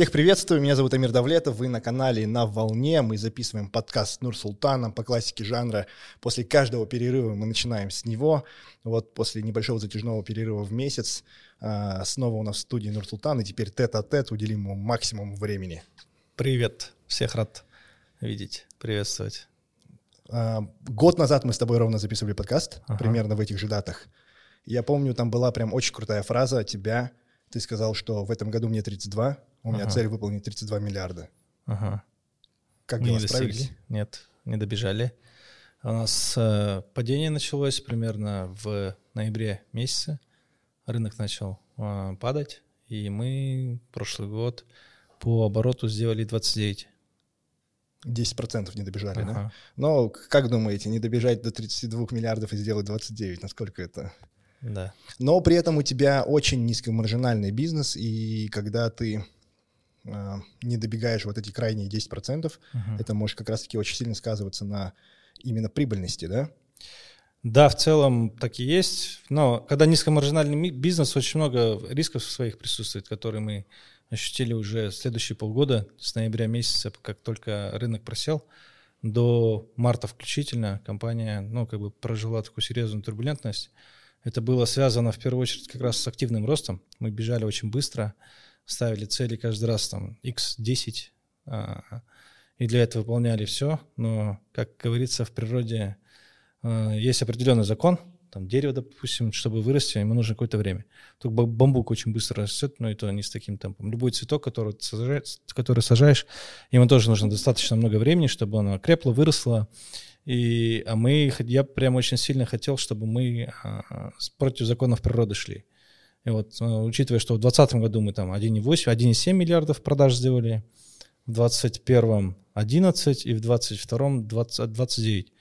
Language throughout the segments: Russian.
Всех приветствую, меня зовут Амир Давлетов, вы на канале «На волне», мы записываем подкаст с Нур Султаном по классике жанра. После каждого перерыва мы начинаем с него. Вот после небольшого затяжного перерыва в месяц а, снова у нас в студии Нур Султан, и теперь тет-а-тет уделим ему максимум времени. Привет, всех рад видеть, приветствовать. А, год назад мы с тобой ровно записывали подкаст, ага. примерно в этих же датах. Я помню, там была прям очень крутая фраза от тебя. Ты сказал, что в этом году мне 32, у меня ага. цель выполнить 32 миллиарда. Ага. Как дела, справились? Нет, не добежали. У нас э, падение началось примерно в ноябре месяце. Рынок начал э, падать, и мы прошлый год по обороту сделали 29. 10% не добежали, ага. да? Но как думаете, не добежать до 32 миллиардов и сделать 29, насколько это... Да. Но при этом у тебя очень низкомаржинальный бизнес, и когда ты э, не добегаешь вот эти крайние 10%, угу. это может как раз-таки очень сильно сказываться на именно прибыльности, да? Да, в целом так и есть. Но когда низкомаржинальный бизнес, очень много рисков своих присутствует, которые мы ощутили уже следующие полгода, с ноября месяца, как только рынок просел, до марта включительно компания, ну, как бы прожила такую серьезную турбулентность. Это было связано в первую очередь как раз с активным ростом. Мы бежали очень быстро, ставили цели каждый раз там x10, а, и для этого выполняли все. Но, как говорится, в природе а, есть определенный закон, там дерево, допустим, чтобы вырасти, ему нужно какое-то время. Только бамбук очень быстро растет, но это не с таким темпом. Любой цветок, который, сажаешь, который сажаешь, ему тоже нужно достаточно много времени, чтобы оно крепло, выросло. И, а мы, я прям очень сильно хотел, чтобы мы а, против законов природы шли. И вот, а, учитывая, что в 2020 году мы там 1,8, 1,7 миллиардов продаж сделали, в 2021 11 и в 2022 20, 29.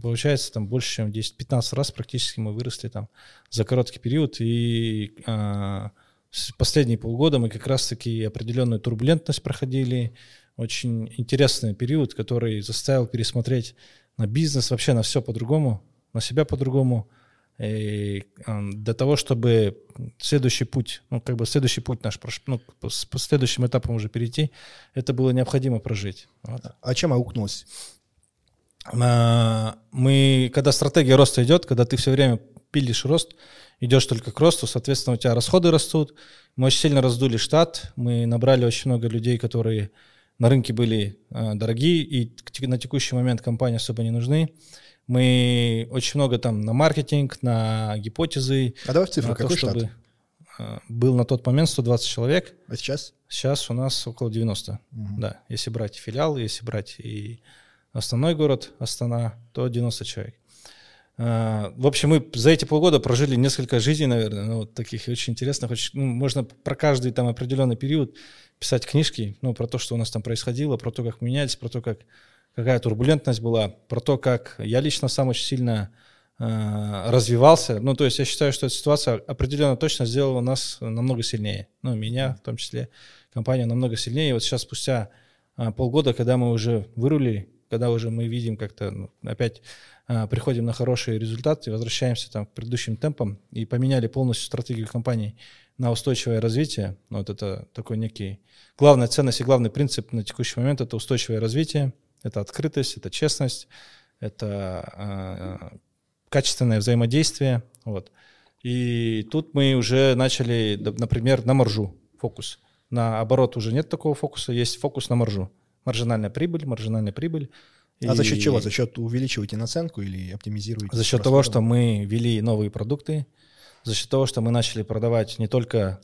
Получается, там больше, чем 10-15 раз практически мы выросли там за короткий период. И а, последние полгода мы как раз-таки определенную турбулентность проходили. Очень интересный период, который заставил пересмотреть на бизнес, вообще на все по-другому, на себя по-другому. И для того, чтобы следующий путь, ну, как бы следующий путь наш, ну, по следующим этапам уже перейти, это было необходимо прожить. Вот. А чем аукнулось? А, мы, когда стратегия роста идет, когда ты все время пилишь рост, идешь только к росту, соответственно, у тебя расходы растут. Мы очень сильно раздули штат, мы набрали очень много людей, которые на рынке были э, дорогие, и на текущий момент компании особо не нужны. Мы очень много там на маркетинг, на гипотезы. А давай в цифру, какой то, штат? Был на тот момент 120 человек. А сейчас? Сейчас у нас около 90, угу. да. Если брать филиал, если брать и основной город Астана, то 90 человек. А, в общем, мы за эти полгода прожили несколько жизней, наверное, ну, вот таких очень интересных. Очень, ну, можно про каждый там определенный период писать книжки, ну, про то, что у нас там происходило, про то, как менялись, про то, как, какая турбулентность была, про то, как я лично сам очень сильно э, развивался. Ну, то есть я считаю, что эта ситуация определенно точно сделала нас намного сильнее. Ну, меня в том числе, компания намного сильнее. И вот сейчас спустя э, полгода, когда мы уже вырулили, когда уже мы видим как-то ну, опять а, приходим на хорошие результаты, возвращаемся там к предыдущим темпам и поменяли полностью стратегию компании на устойчивое развитие. Ну, вот это такой некий главная ценность и главный принцип на текущий момент это устойчивое развитие, это открытость, это честность, это э, качественное взаимодействие. Вот. И тут мы уже начали, например, на маржу фокус. На оборот уже нет такого фокуса, есть фокус на маржу. Маржинальная прибыль, маржинальная прибыль. А и... за счет чего? За счет увеличиваете наценку или оптимизируете? За счет того, что мы ввели новые продукты, за счет того, что мы начали продавать не только...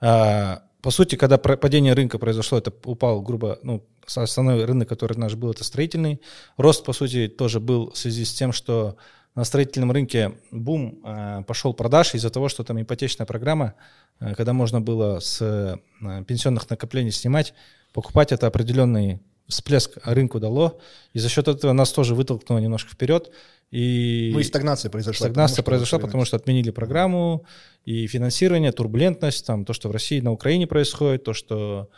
А, по сути, когда падение рынка произошло, это упал, грубо, ну, основной рынок, который наш был, это строительный. Рост, по сути, тоже был в связи с тем, что на строительном рынке бум э, пошел продаж из-за того, что там ипотечная программа, э, когда можно было с э, пенсионных накоплений снимать, покупать это определенный всплеск рынку дало, и за счет этого нас тоже вытолкнуло немножко вперед. И ну и стагнация произошла. Стагнация потому, произошла, что потому что отменили программу, и финансирование, турбулентность, там, то, что в России, на Украине происходит, то, что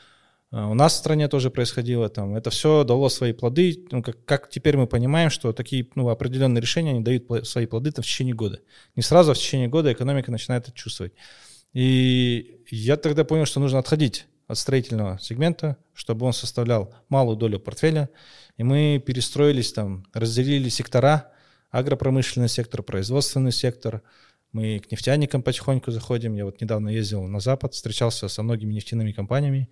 э, у нас в стране тоже происходило, там, это все дало свои плоды. Ну, как, как теперь мы понимаем, что такие ну, определенные решения они дают свои плоды там, в течение года. Не сразу, а в течение года экономика начинает это чувствовать. И я тогда понял, что нужно отходить от строительного сегмента, чтобы он составлял малую долю портфеля, и мы перестроились там, разделили сектора, агропромышленный сектор, производственный сектор, мы к нефтяникам потихоньку заходим. Я вот недавно ездил на Запад, встречался со многими нефтяными компаниями,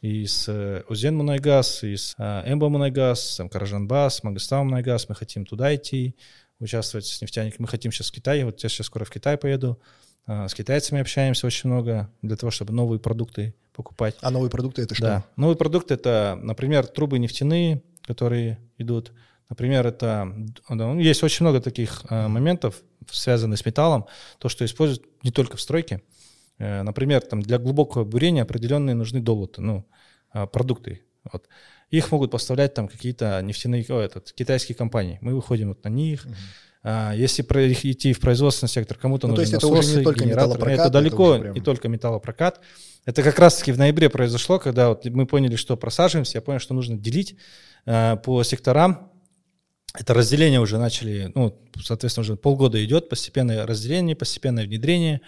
и с э, Узен Мунайгаз, и с э, Эмба Мунайгаз, там Каражанбас, Магастан Мунайгаз, мы хотим туда идти, участвовать с нефтяниками. Мы хотим сейчас в Китай, вот я сейчас скоро в Китай поеду, а, с китайцами общаемся очень много для того, чтобы новые продукты покупать. А новые продукты это что? Да, новые продукты это, например, трубы нефтяные, которые идут. Например, это ну, есть очень много таких э, моментов, связанных с металлом, то, что используют не только в стройке. Э, например, там для глубокого бурения определенные нужны долоты, ну, э, продукты. Вот. Их могут поставлять там какие-то нефтяные, о, этот, китайские компании. Мы выходим вот на них. Uh-huh а, если идти в производственный сектор, кому-то ну, нужны то есть насосы, это уже не только металлопрокат, это далеко это прям... не только металлопрокат. Это как раз-таки в ноябре произошло, когда вот мы поняли, что просаживаемся, я понял, что нужно делить э, по секторам. Это разделение уже начали, ну, соответственно, уже полгода идет, постепенное разделение, постепенное внедрение.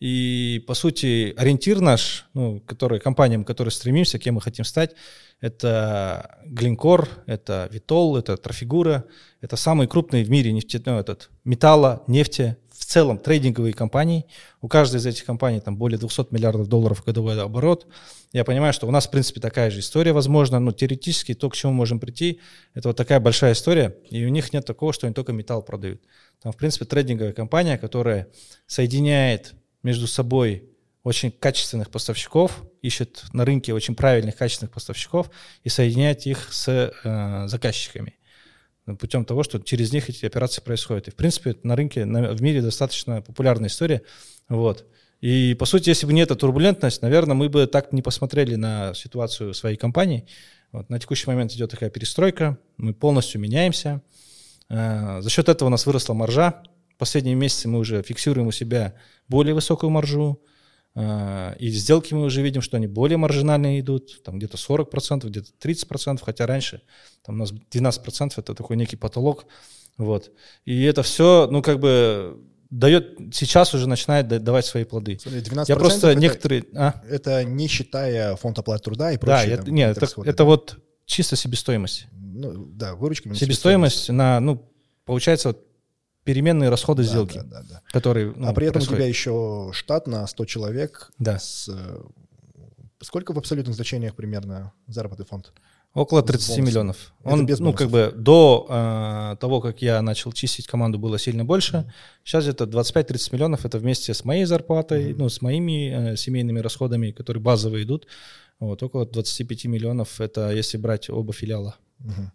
И, по сути, ориентир наш, ну, который, компаниям, которые стремимся, кем мы хотим стать, это Глинкор, это Витол, это Трафигура, это самые крупные в мире нефтяной этот, металла, нефти, целом трейдинговые компании. У каждой из этих компаний там более 200 миллиардов долларов годовой оборот. Я понимаю, что у нас, в принципе, такая же история возможно, но теоретически то, к чему мы можем прийти, это вот такая большая история, и у них нет такого, что они только металл продают. Там, в принципе, трейдинговая компания, которая соединяет между собой очень качественных поставщиков, ищет на рынке очень правильных, качественных поставщиков и соединяет их с э, заказчиками путем того, что через них эти операции происходят. И, в принципе, на рынке, на, в мире достаточно популярная история. Вот. И, по сути, если бы не эта турбулентность, наверное, мы бы так не посмотрели на ситуацию своей компании. Вот. На текущий момент идет такая перестройка, мы полностью меняемся. Э, за счет этого у нас выросла маржа. Последние месяцы мы уже фиксируем у себя более высокую маржу. А, и сделки мы уже видим, что они более маржинальные идут, там где-то 40%, где-то 30%, хотя раньше там у нас 12% это такой некий потолок. Вот. И это все, ну, как бы дает, сейчас уже начинает давать свои плоды. 12% я просто это, некоторые... А? Это не считая фонд оплаты труда и прочее. Да, там, нет, это, это, это вот чисто себестоимость. Ну, да, выручка. Себестоимость на, ну, получается, вот переменные расходы да, сделки, да, да, да. которые ну, А при этом происходят. у тебя еще штат на 100 человек. Да. С, э, сколько в абсолютных значениях примерно заработный фонд? Около 30 миллионов. Он, без ну, как бы до э, того, как я начал чистить команду, было сильно больше. Mm-hmm. Сейчас это 25-30 миллионов. Это вместе с моей зарплатой, mm-hmm. ну, с моими э, семейными расходами, которые базовые идут. Вот, около 25 миллионов. Это если брать оба филиала. Mm-hmm.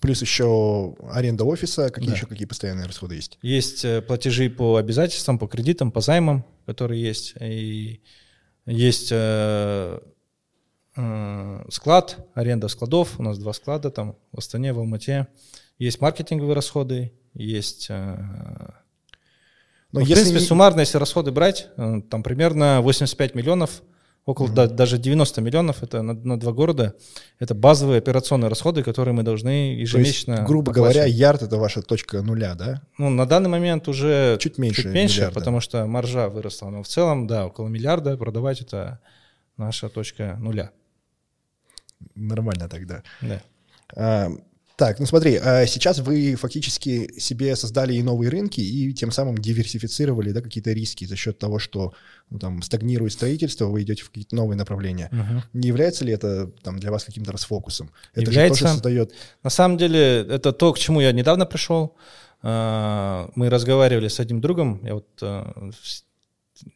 Плюс еще аренда офиса, какие да. еще какие постоянные расходы есть? Есть э, платежи по обязательствам, по кредитам, по займам, которые есть. И есть э, э, склад, аренда складов. У нас два склада там в Астане, в Алмате. Есть маркетинговые расходы, есть... Э, Но ну, в принципе, не... суммарно, если расходы брать, э, там примерно 85 миллионов – около mm-hmm. да, даже 90 миллионов это на, на два города. Это базовые операционные расходы, которые мы должны ежемесячно. То есть, грубо говоря, ярд это ваша точка нуля, да? Ну, на данный момент уже чуть меньше, чуть меньше миллиарда. потому что маржа выросла. Но в целом, да, около миллиарда продавать это наша точка нуля. Нормально тогда. Да. А, так, ну смотри, а сейчас вы фактически себе создали и новые рынки, и тем самым диверсифицировали да, какие-то риски за счет того, что ну, там, стагнирует строительство, вы идете в какие-то новые направления. Угу. Не является ли это там, для вас каким-то расфокусом? Это является. же тоже создает... На самом деле, это то, к чему я недавно пришел. А, мы разговаривали с одним другом, я вот а,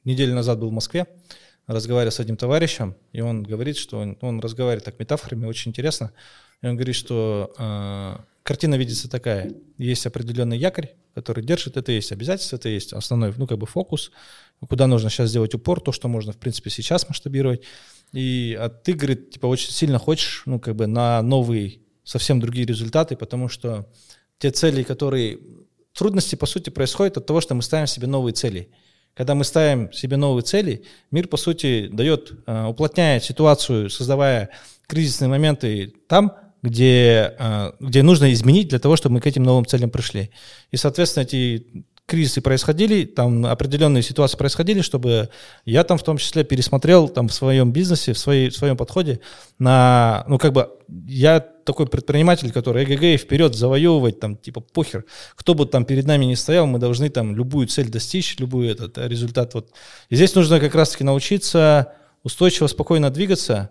неделю назад был в Москве, разговаривал с одним товарищем, и он говорит, что он, он разговаривает так метафорами, очень интересно. И он говорит, что э, картина видится такая. Есть определенный якорь, который держит, это есть обязательство, это есть основной, ну, как бы фокус, куда нужно сейчас сделать упор, то, что можно, в принципе, сейчас масштабировать. И а ты, говорит, типа, очень сильно хочешь, ну, как бы на новые, совсем другие результаты, потому что те цели, которые... Трудности, по сути, происходят от того, что мы ставим себе новые цели. Когда мы ставим себе новые цели, мир, по сути, дает, э, уплотняет ситуацию, создавая кризисные моменты там, где, а, где нужно изменить для того, чтобы мы к этим новым целям пришли. И, соответственно, эти кризисы происходили, там определенные ситуации происходили, чтобы я там в том числе пересмотрел там в своем бизнесе, в, своей, в своем подходе на, ну как бы я такой предприниматель, который эгг вперед завоевывать, там типа похер, кто бы там перед нами не стоял, мы должны там любую цель достичь, любой этот результат. Вот. И здесь нужно как раз-таки научиться устойчиво, спокойно двигаться,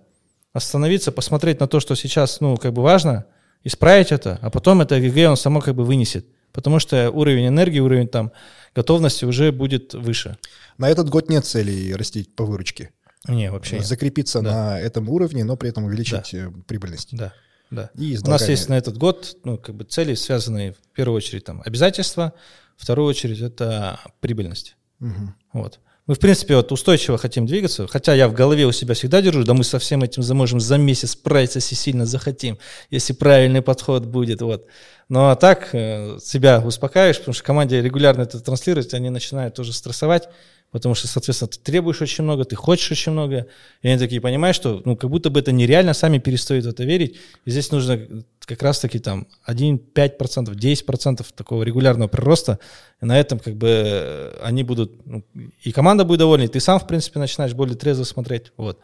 остановиться, посмотреть на то, что сейчас, ну, как бы важно, исправить это, а потом это эгг он само как бы вынесет потому что уровень энергии, уровень там готовности уже будет выше. На этот год нет цели растить по выручке. Не, вообще нет. Закрепиться да. на этом уровне, но при этом увеличить да. Э, прибыльность. Да, да. И У нас есть на этот год ну, как бы цели, связанные в первую очередь там обязательства, в вторую очередь это прибыльность. Угу. Вот. Мы, в принципе, вот устойчиво хотим двигаться, хотя я в голове у себя всегда держу, да мы со всем этим можем за месяц справиться, если сильно захотим, если правильный подход будет, вот. Ну а так э, себя успокаиваешь, потому что команде регулярно это транслировать, они начинают тоже стрессовать, потому что, соответственно, ты требуешь очень много, ты хочешь очень много, и они такие понимают, что ну, как будто бы это нереально, сами перестают в это верить, и здесь нужно как раз-таки там 1, 5%, 10% такого регулярного прироста, и на этом как бы э, они будут, ну, и команда будет довольна, и ты сам, в принципе, начинаешь более трезво смотреть, вот.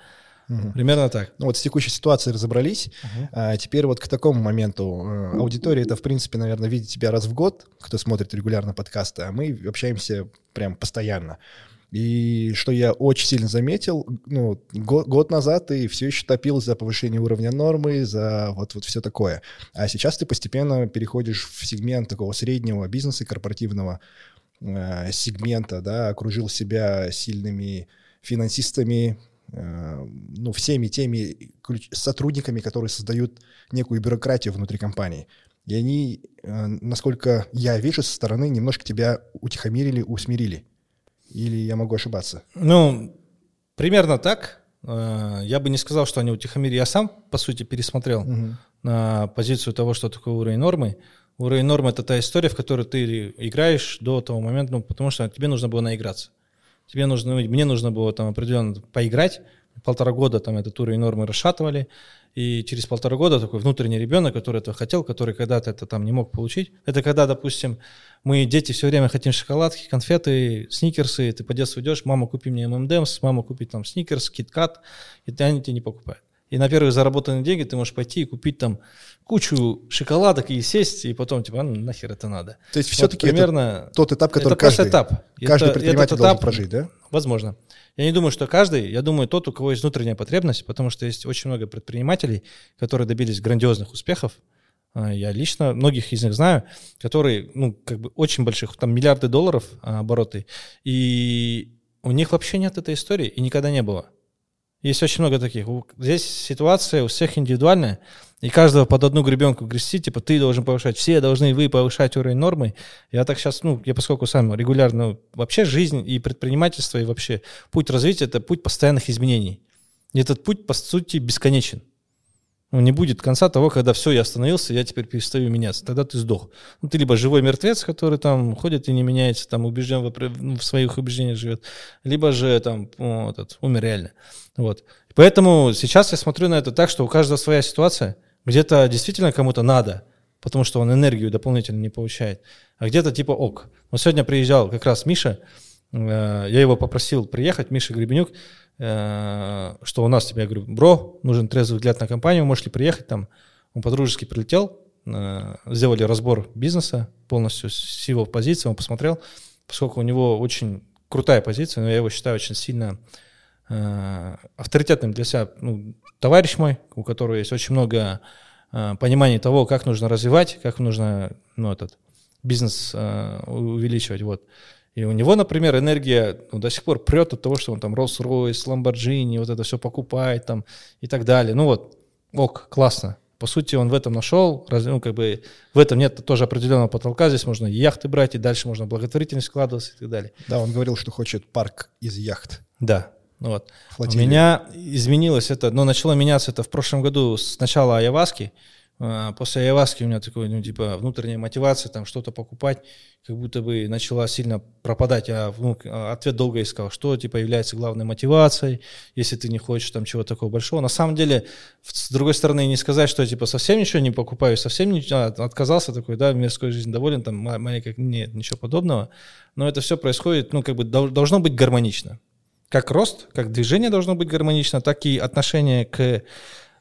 Угу. Примерно так. Ну вот с текущей ситуацией разобрались. Угу. А теперь вот к такому моменту. Э, аудитория это, в принципе, наверное, видит тебя раз в год, кто смотрит регулярно подкасты, а мы общаемся прям постоянно. И что я очень сильно заметил, ну, год, год назад ты все еще топил за повышение уровня нормы, за вот, вот все такое. А сейчас ты постепенно переходишь в сегмент такого среднего бизнеса, корпоративного э, сегмента, да, окружил себя сильными финансистами, Э, ну, всеми теми сотрудниками, которые создают некую бюрократию внутри компании. И они, э, насколько я вижу со стороны, немножко тебя утихомирили, усмирили. Или я могу ошибаться? Ну, примерно так. Э, я бы не сказал, что они утихомирили. Я сам, по сути, пересмотрел угу. на позицию того, что такое уровень нормы. Уровень нормы — это та история, в которой ты играешь до того момента, ну, потому что тебе нужно было наиграться тебе нужно, мне нужно было там определенно поиграть, полтора года там этот уровень нормы расшатывали, и через полтора года такой внутренний ребенок, который этого хотел, который когда-то это там не мог получить. Это когда, допустим, мы, дети, все время хотим шоколадки, конфеты, сникерсы, ты по детству идешь, мама, купи мне ММДМС, мама, купи там сникерс, киткат, и они тебе не покупают. И на первые заработанные деньги ты можешь пойти и купить там кучу шоколадок и сесть, и потом типа, ну нахер это надо. То есть все-таки вот примерно тот этап, который это каждый, этап. каждый это, предприниматель этот этап, должен прожить, да? Возможно. Я не думаю, что каждый, я думаю, тот, у кого есть внутренняя потребность, потому что есть очень много предпринимателей, которые добились грандиозных успехов. А, я лично многих из них знаю, которые, ну, как бы очень больших, там миллиарды долларов а, обороты, и у них вообще нет этой истории, и никогда не было. Есть очень много таких. Здесь ситуация у всех индивидуальная, и каждого под одну гребенку грести, типа ты должен повышать, все должны вы повышать уровень нормы. Я так сейчас, ну, я поскольку сам регулярно, вообще жизнь и предпринимательство, и вообще путь развития — это путь постоянных изменений. И этот путь, по сути, бесконечен. Ну, не будет конца того, когда все, я остановился, я теперь перестаю меняться. Тогда ты сдох. Ну, ты либо живой мертвец, который там ходит и не меняется, там убежден в, в своих убеждениях живет, либо же там ну, этот, умер реально. Вот. Поэтому сейчас я смотрю на это так, что у каждого своя ситуация. Где-то действительно кому-то надо, потому что он энергию дополнительно не получает. А где-то типа ок. Вот сегодня приезжал как раз Миша, я его попросил приехать, Миша Гребенюк, Э, что у нас тебе, я говорю, бро, нужен трезвый взгляд на компанию, можешь ли приехать там? Он по-дружески прилетел, э, сделали разбор бизнеса полностью с его позиции, он посмотрел, поскольку у него очень крутая позиция, но я его считаю очень сильно э, авторитетным для себя ну, товарищ мой, у которого есть очень много понимания того, как нужно развивать, как нужно ну, этот бизнес увеличивать. Вот. И у него, например, энергия ну, до сих пор прет от того, что он там Rolls-Royce, Lamborghini, вот это все покупает там и так далее. Ну вот, ок, классно. По сути, он в этом нашел, ну, как бы в этом нет тоже определенного потолка, здесь можно яхты брать, и дальше можно благотворительность складываться и так далее. Да, он говорил, что хочет парк из яхт. Да, ну вот. Флотилия. У меня изменилось это, но начало меняться это в прошлом году с начала Аяваски. А, после ayahuasca у меня такой, ну, типа, внутренняя мотивация, там, что-то покупать, как будто бы начала сильно пропадать. А ну, ответ долго искал, что, типа, является главной мотивацией, если ты не хочешь там чего такого большого. На самом деле, с другой стороны, не сказать, что, типа, совсем ничего не покупаю, совсем не, а, отказался такой, да, мирской жизнью доволен, там, маленько, нет, ничего подобного. Но это все происходит, ну, как бы, должно быть гармонично. Как рост, как движение должно быть гармонично, так и отношение к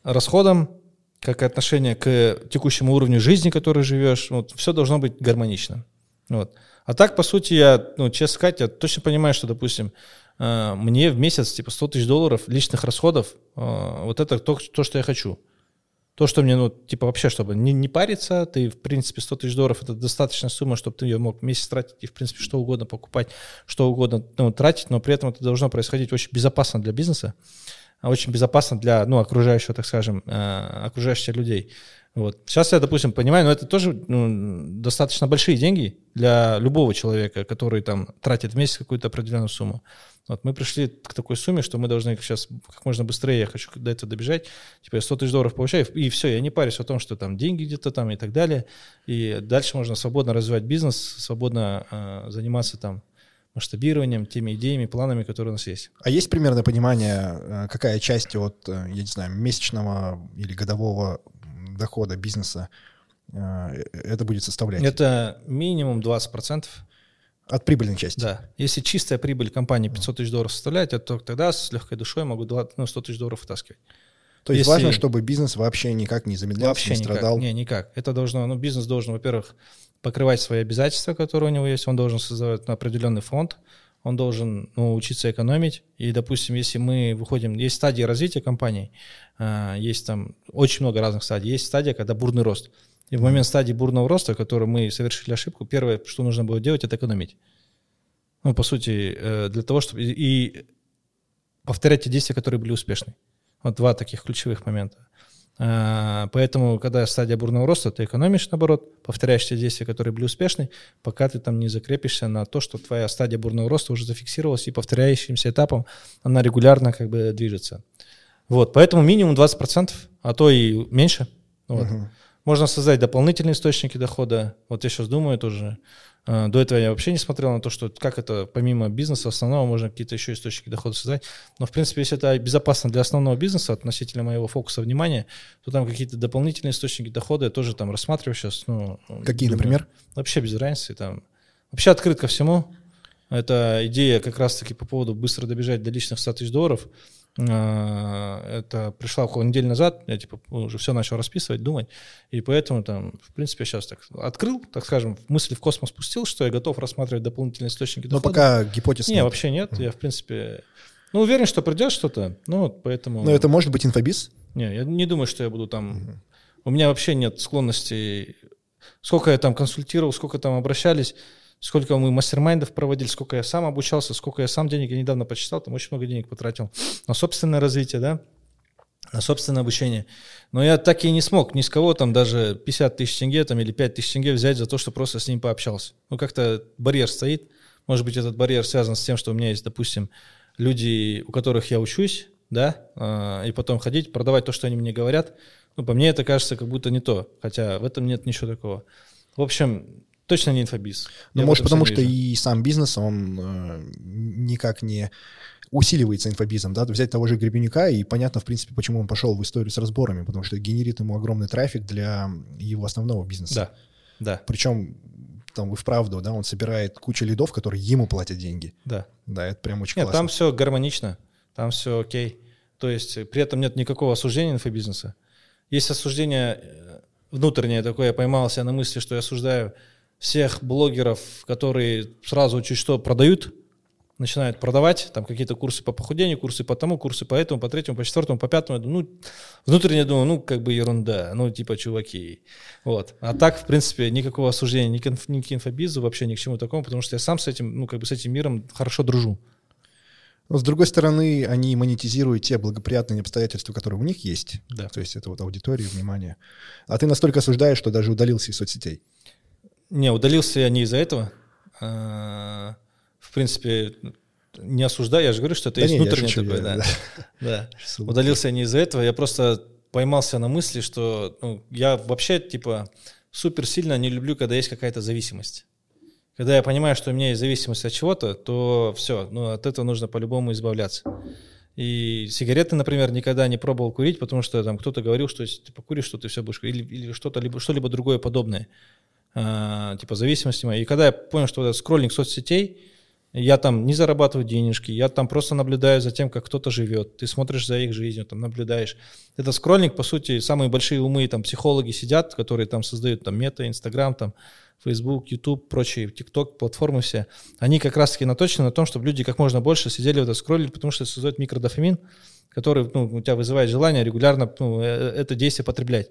расходам, как и отношение к текущему уровню жизни, который живешь. Вот, все должно быть гармонично. Вот. А так, по сути, я, ну, честно сказать, я точно понимаю, что, допустим, э, мне в месяц типа 100 тысяч долларов личных расходов, э, вот это то, то, что я хочу. То, что мне, ну, типа, вообще, чтобы не, не париться, ты, в принципе, 100 тысяч долларов — это достаточная сумма, чтобы ты ее мог месяц тратить и, в принципе, что угодно покупать, что угодно ну, тратить, но при этом это должно происходить очень безопасно для бизнеса очень безопасно для, ну, окружающего, так скажем, э, окружающих людей. Вот. Сейчас я, допустим, понимаю, но это тоже ну, достаточно большие деньги для любого человека, который там тратит в месяц какую-то определенную сумму. Вот мы пришли к такой сумме, что мы должны сейчас как можно быстрее, я хочу до этого добежать, типа я 100 тысяч долларов получаю, и все, я не парюсь о том, что там деньги где-то там и так далее, и дальше можно свободно развивать бизнес, свободно э, заниматься там масштабированием, теми идеями, планами, которые у нас есть. А есть примерное понимание, э, какая часть от, э, я не знаю, месячного или годового дохода бизнеса э, это будет составлять? Это минимум 20%. От прибыльной части? Да. Если чистая прибыль компании 500 тысяч долларов составляет, то тогда с легкой душой могу 20, ну, 100 тысяч долларов вытаскивать. То есть Если... важно, чтобы бизнес вообще никак не замедлялся, вообще не страдал? Никак. Не, никак. Это должно, ну, бизнес должен, во-первых, покрывать свои обязательства, которые у него есть, он должен создавать определенный фонд, он должен ну, учиться экономить. И, допустим, если мы выходим, есть стадии развития компании, а, есть там очень много разных стадий. Есть стадия, когда бурный рост. И в момент стадии бурного роста, который мы совершили ошибку, первое, что нужно было делать, это экономить. Ну, по сути, э, для того, чтобы... И повторять те действия, которые были успешны. Вот два таких ключевых момента. А, поэтому, когда стадия бурного роста, ты экономишь, наоборот, повторяешь те действия, которые были успешны, пока ты там не закрепишься на то, что твоя стадия бурного роста уже зафиксировалась, и повторяющимся этапом она регулярно как бы движется. Вот, поэтому минимум 20%, а то и меньше. Вот. Угу. Можно создать дополнительные источники дохода. Вот я сейчас думаю тоже, а, до этого я вообще не смотрел на то, что как это помимо бизнеса основного можно какие-то еще источники дохода создать. Но в принципе, если это безопасно для основного бизнеса относительно моего фокуса внимания, то там какие-то дополнительные источники дохода я тоже там рассматриваю сейчас. Ну, Какие, думаю, например? Вообще без разницы. Там. Вообще открыт ко всему. Это идея как раз-таки по поводу быстро добежать до личных 100 тысяч долларов. А, это пришла около недели назад, я типа уже все начал расписывать, думать, и поэтому там, в принципе, сейчас так открыл, так скажем, мысли в космос пустил, что я готов рассматривать дополнительные источники дохода. Но пока гипотез нет. вообще нет, mm. я, в принципе, ну, уверен, что придет что-то, ну, вот поэтому... Но это может быть инфобиз? Не, я не думаю, что я буду там... Mm-hmm. У меня вообще нет склонности... Сколько я там консультировал, сколько там обращались, сколько мы мастер-майндов проводили, сколько я сам обучался, сколько я сам денег, я недавно почитал, там очень много денег потратил на собственное развитие, да, на собственное обучение. Но я так и не смог ни с кого там даже 50 тысяч тенге там, или 5 тысяч тенге взять за то, что просто с ним пообщался. Ну, как-то барьер стоит. Может быть, этот барьер связан с тем, что у меня есть, допустим, люди, у которых я учусь, да, а, и потом ходить, продавать то, что они мне говорят. Ну, по мне это кажется как будто не то, хотя в этом нет ничего такого. В общем, Точно не инфобиз. Ну, может, потому что и сам бизнес, он э, никак не усиливается инфобизом, да, взять того же Гребенюка, и понятно, в принципе, почему он пошел в историю с разборами, потому что генерит ему огромный трафик для его основного бизнеса. Да, да. Причем там вы вправду, да, он собирает кучу лидов, которые ему платят деньги. Да. Да, это прям очень Нет, классно. там все гармонично, там все окей. То есть при этом нет никакого осуждения инфобизнеса. Есть осуждение э, внутреннее такое, я поймался на мысли, что я осуждаю всех блогеров, которые сразу чуть что продают, начинают продавать, там какие-то курсы по похудению, курсы по тому, курсы по этому, по третьему, по четвертому, по пятому. Ну, внутренне думаю, ну, как бы ерунда, ну, типа, чуваки. Вот. А так, в принципе, никакого осуждения ни к, инф, ни к инфобизу, вообще ни к чему такому, потому что я сам с этим, ну, как бы с этим миром хорошо дружу. Но, с другой стороны, они монетизируют те благоприятные обстоятельства, которые у них есть. Да. То есть это вот аудитория, внимание. А ты настолько осуждаешь, что даже удалился из соцсетей. Не, удалился я не из-за этого. А, в принципе, не осуждаю, я же говорю, что это да есть не, внутреннее такое. Да. Да. Удалился я не из-за этого, я просто поймался на мысли, что ну, я вообще, типа, супер сильно не люблю, когда есть какая-то зависимость. Когда я понимаю, что у меня есть зависимость от чего-то, то все, ну, от этого нужно по-любому избавляться. И сигареты, например, никогда не пробовал курить, потому что там кто-то говорил, что если ты покуришь, что ты все будешь или, или что-то, либо что-либо другое подобное, а, типа зависимости моей. И когда я понял, что вот этот скроллинг соцсетей, я там не зарабатываю денежки, я там просто наблюдаю за тем, как кто-то живет, ты смотришь за их жизнью, там наблюдаешь. Это скроллинг, по сути, самые большие умы, там психологи сидят, которые там создают там мета, инстаграм, там Facebook, YouTube, прочие, TikTok, платформы все, они как раз-таки наточены на том, чтобы люди как можно больше сидели в это скроллили, потому что это создает микродофамин, который ну, у тебя вызывает желание регулярно ну, э, это действие потреблять.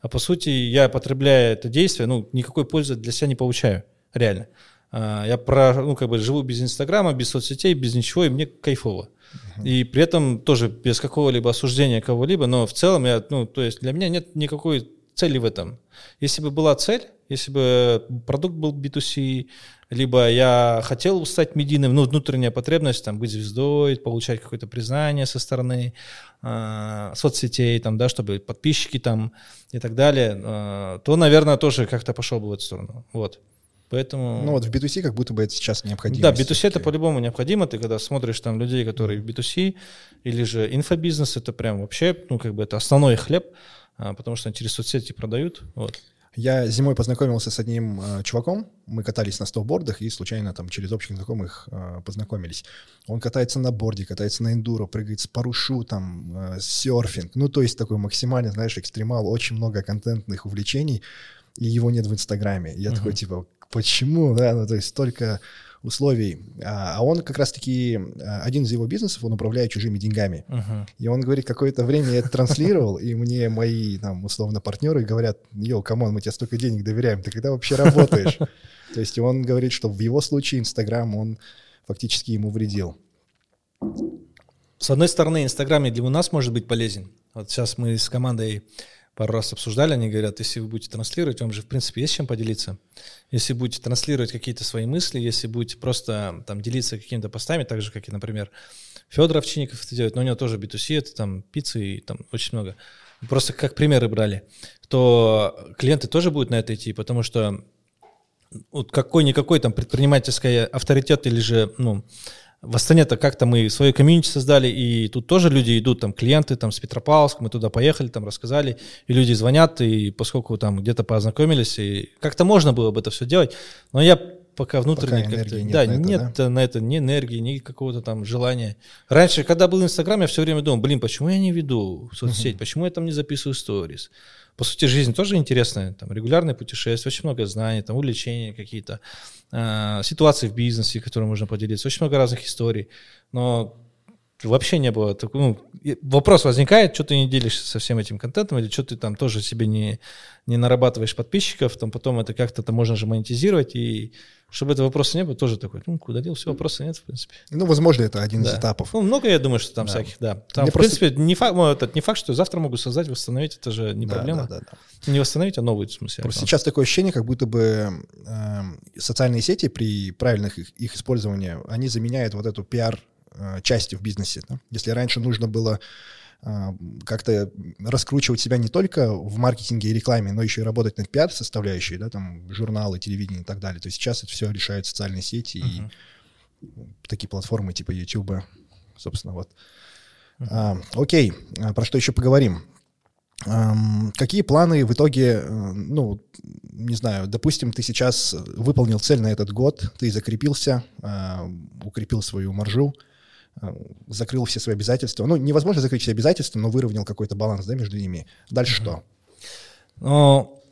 А по сути, я потребляя это действие, ну, никакой пользы для себя не получаю, реально. А, я про, ну, как бы живу без Инстаграма, без соцсетей, без ничего, и мне кайфово. Uh-huh. И при этом тоже без какого-либо осуждения кого-либо, но в целом я, ну, то есть для меня нет никакой цели в этом. Если бы была цель, если бы продукт был B2C, либо я хотел стать медийным, ну, внутренняя потребность, там, быть звездой, получать какое-то признание со стороны э, соцсетей, там, да, чтобы подписчики там и так далее, э, то, наверное, тоже как-то пошел бы в эту сторону. Вот. Поэтому... Ну вот в B2C как будто бы это сейчас необходимо. Да, B2C это по-любому необходимо. Ты когда смотришь там людей, которые в B2C, или же инфобизнес, это прям вообще, ну как бы это основной хлеб, потому что они через соцсети продают. Вот. Я зимой познакомился с одним э, чуваком, мы катались на сноубордах и случайно там через общих знакомых э, познакомились. Он катается на борде, катается на эндуро, прыгает с парашютом, э, серфинг. Ну, то есть такой максимально, знаешь, экстремал, очень много контентных увлечений, и его нет в Инстаграме. Я uh-huh. такой, типа, почему, да, ну, то есть столько условий. А, а он как раз-таки, а, один из его бизнесов, он управляет чужими деньгами. Uh-huh. И он говорит, какое-то время я это транслировал, и мне мои, там, условно, партнеры говорят, yo, come on, мы тебе столько денег доверяем, ты когда вообще работаешь? То есть он говорит, что в его случае Инстаграм, он фактически ему вредил. С одной стороны, Инстаграм для нас может быть полезен. Вот сейчас мы с командой пару раз обсуждали, они говорят, если вы будете транслировать, вам же, в принципе, есть чем поделиться. Если будете транслировать какие-то свои мысли, если будете просто там делиться какими-то постами, так же, как и, например, Федор Овчинников это делает, но у него тоже B2C, это там пиццы и там очень много. Просто как примеры брали, то клиенты тоже будут на это идти, потому что вот какой-никакой там предпринимательский авторитет или же, ну, в Астане-то как-то мы свою комьюнити создали, и тут тоже люди идут, там клиенты там с Петропавловска, мы туда поехали, там рассказали, и люди звонят, и поскольку там где-то познакомились, и как-то можно было бы это все делать, но я пока внутренне пока как нет, да, на это, нет да? на это ни энергии, ни какого-то там желания. Раньше, когда был Инстаграм, я все время думал, блин, почему я не веду соцсеть, uh-huh. почему я там не записываю сторис? По сути, жизнь тоже интересная, там регулярные путешествия, очень много знаний, там увлечения какие-то, э, ситуации в бизнесе, которые можно поделиться, очень много разных историй, но вообще не было такого. Ну, вопрос возникает, что ты не делишься со всем этим контентом, или что ты там тоже себе не, не нарабатываешь подписчиков, там потом это как-то можно же монетизировать, и чтобы этого вопроса не было, тоже такой, ну, куда делся, вопроса нет, в принципе. Ну, возможно, это один да. из этапов. Ну, много, я думаю, что там да. всяких, да. Там, Мне в просто... принципе, не факт, ну, это не факт, что завтра могу создать, восстановить, это же не да, проблема. Да, да, да. Не восстановить, а новую, в смысле. Просто сейчас такое ощущение, как будто бы э, социальные сети при правильных их, их использовании, они заменяют вот эту пиар части в бизнесе. Да? Если раньше нужно было э, как-то раскручивать себя не только в маркетинге и рекламе, но еще и работать над пиар-составляющей, да, там, журналы, телевидение и так далее, то сейчас это все решают социальные сети uh-huh. и такие платформы типа YouTube, собственно, вот. Uh-huh. А, окей, а про что еще поговорим? Какие планы в итоге, э, ну, не знаю, допустим, ты сейчас выполнил цель на этот год, ты закрепился, укрепил свою маржу, Э, закрыл все свои обязательства. Ну, невозможно закрыть все обязательства, но выровнял какой-то баланс да, между ними. Дальше угу. что? Ну,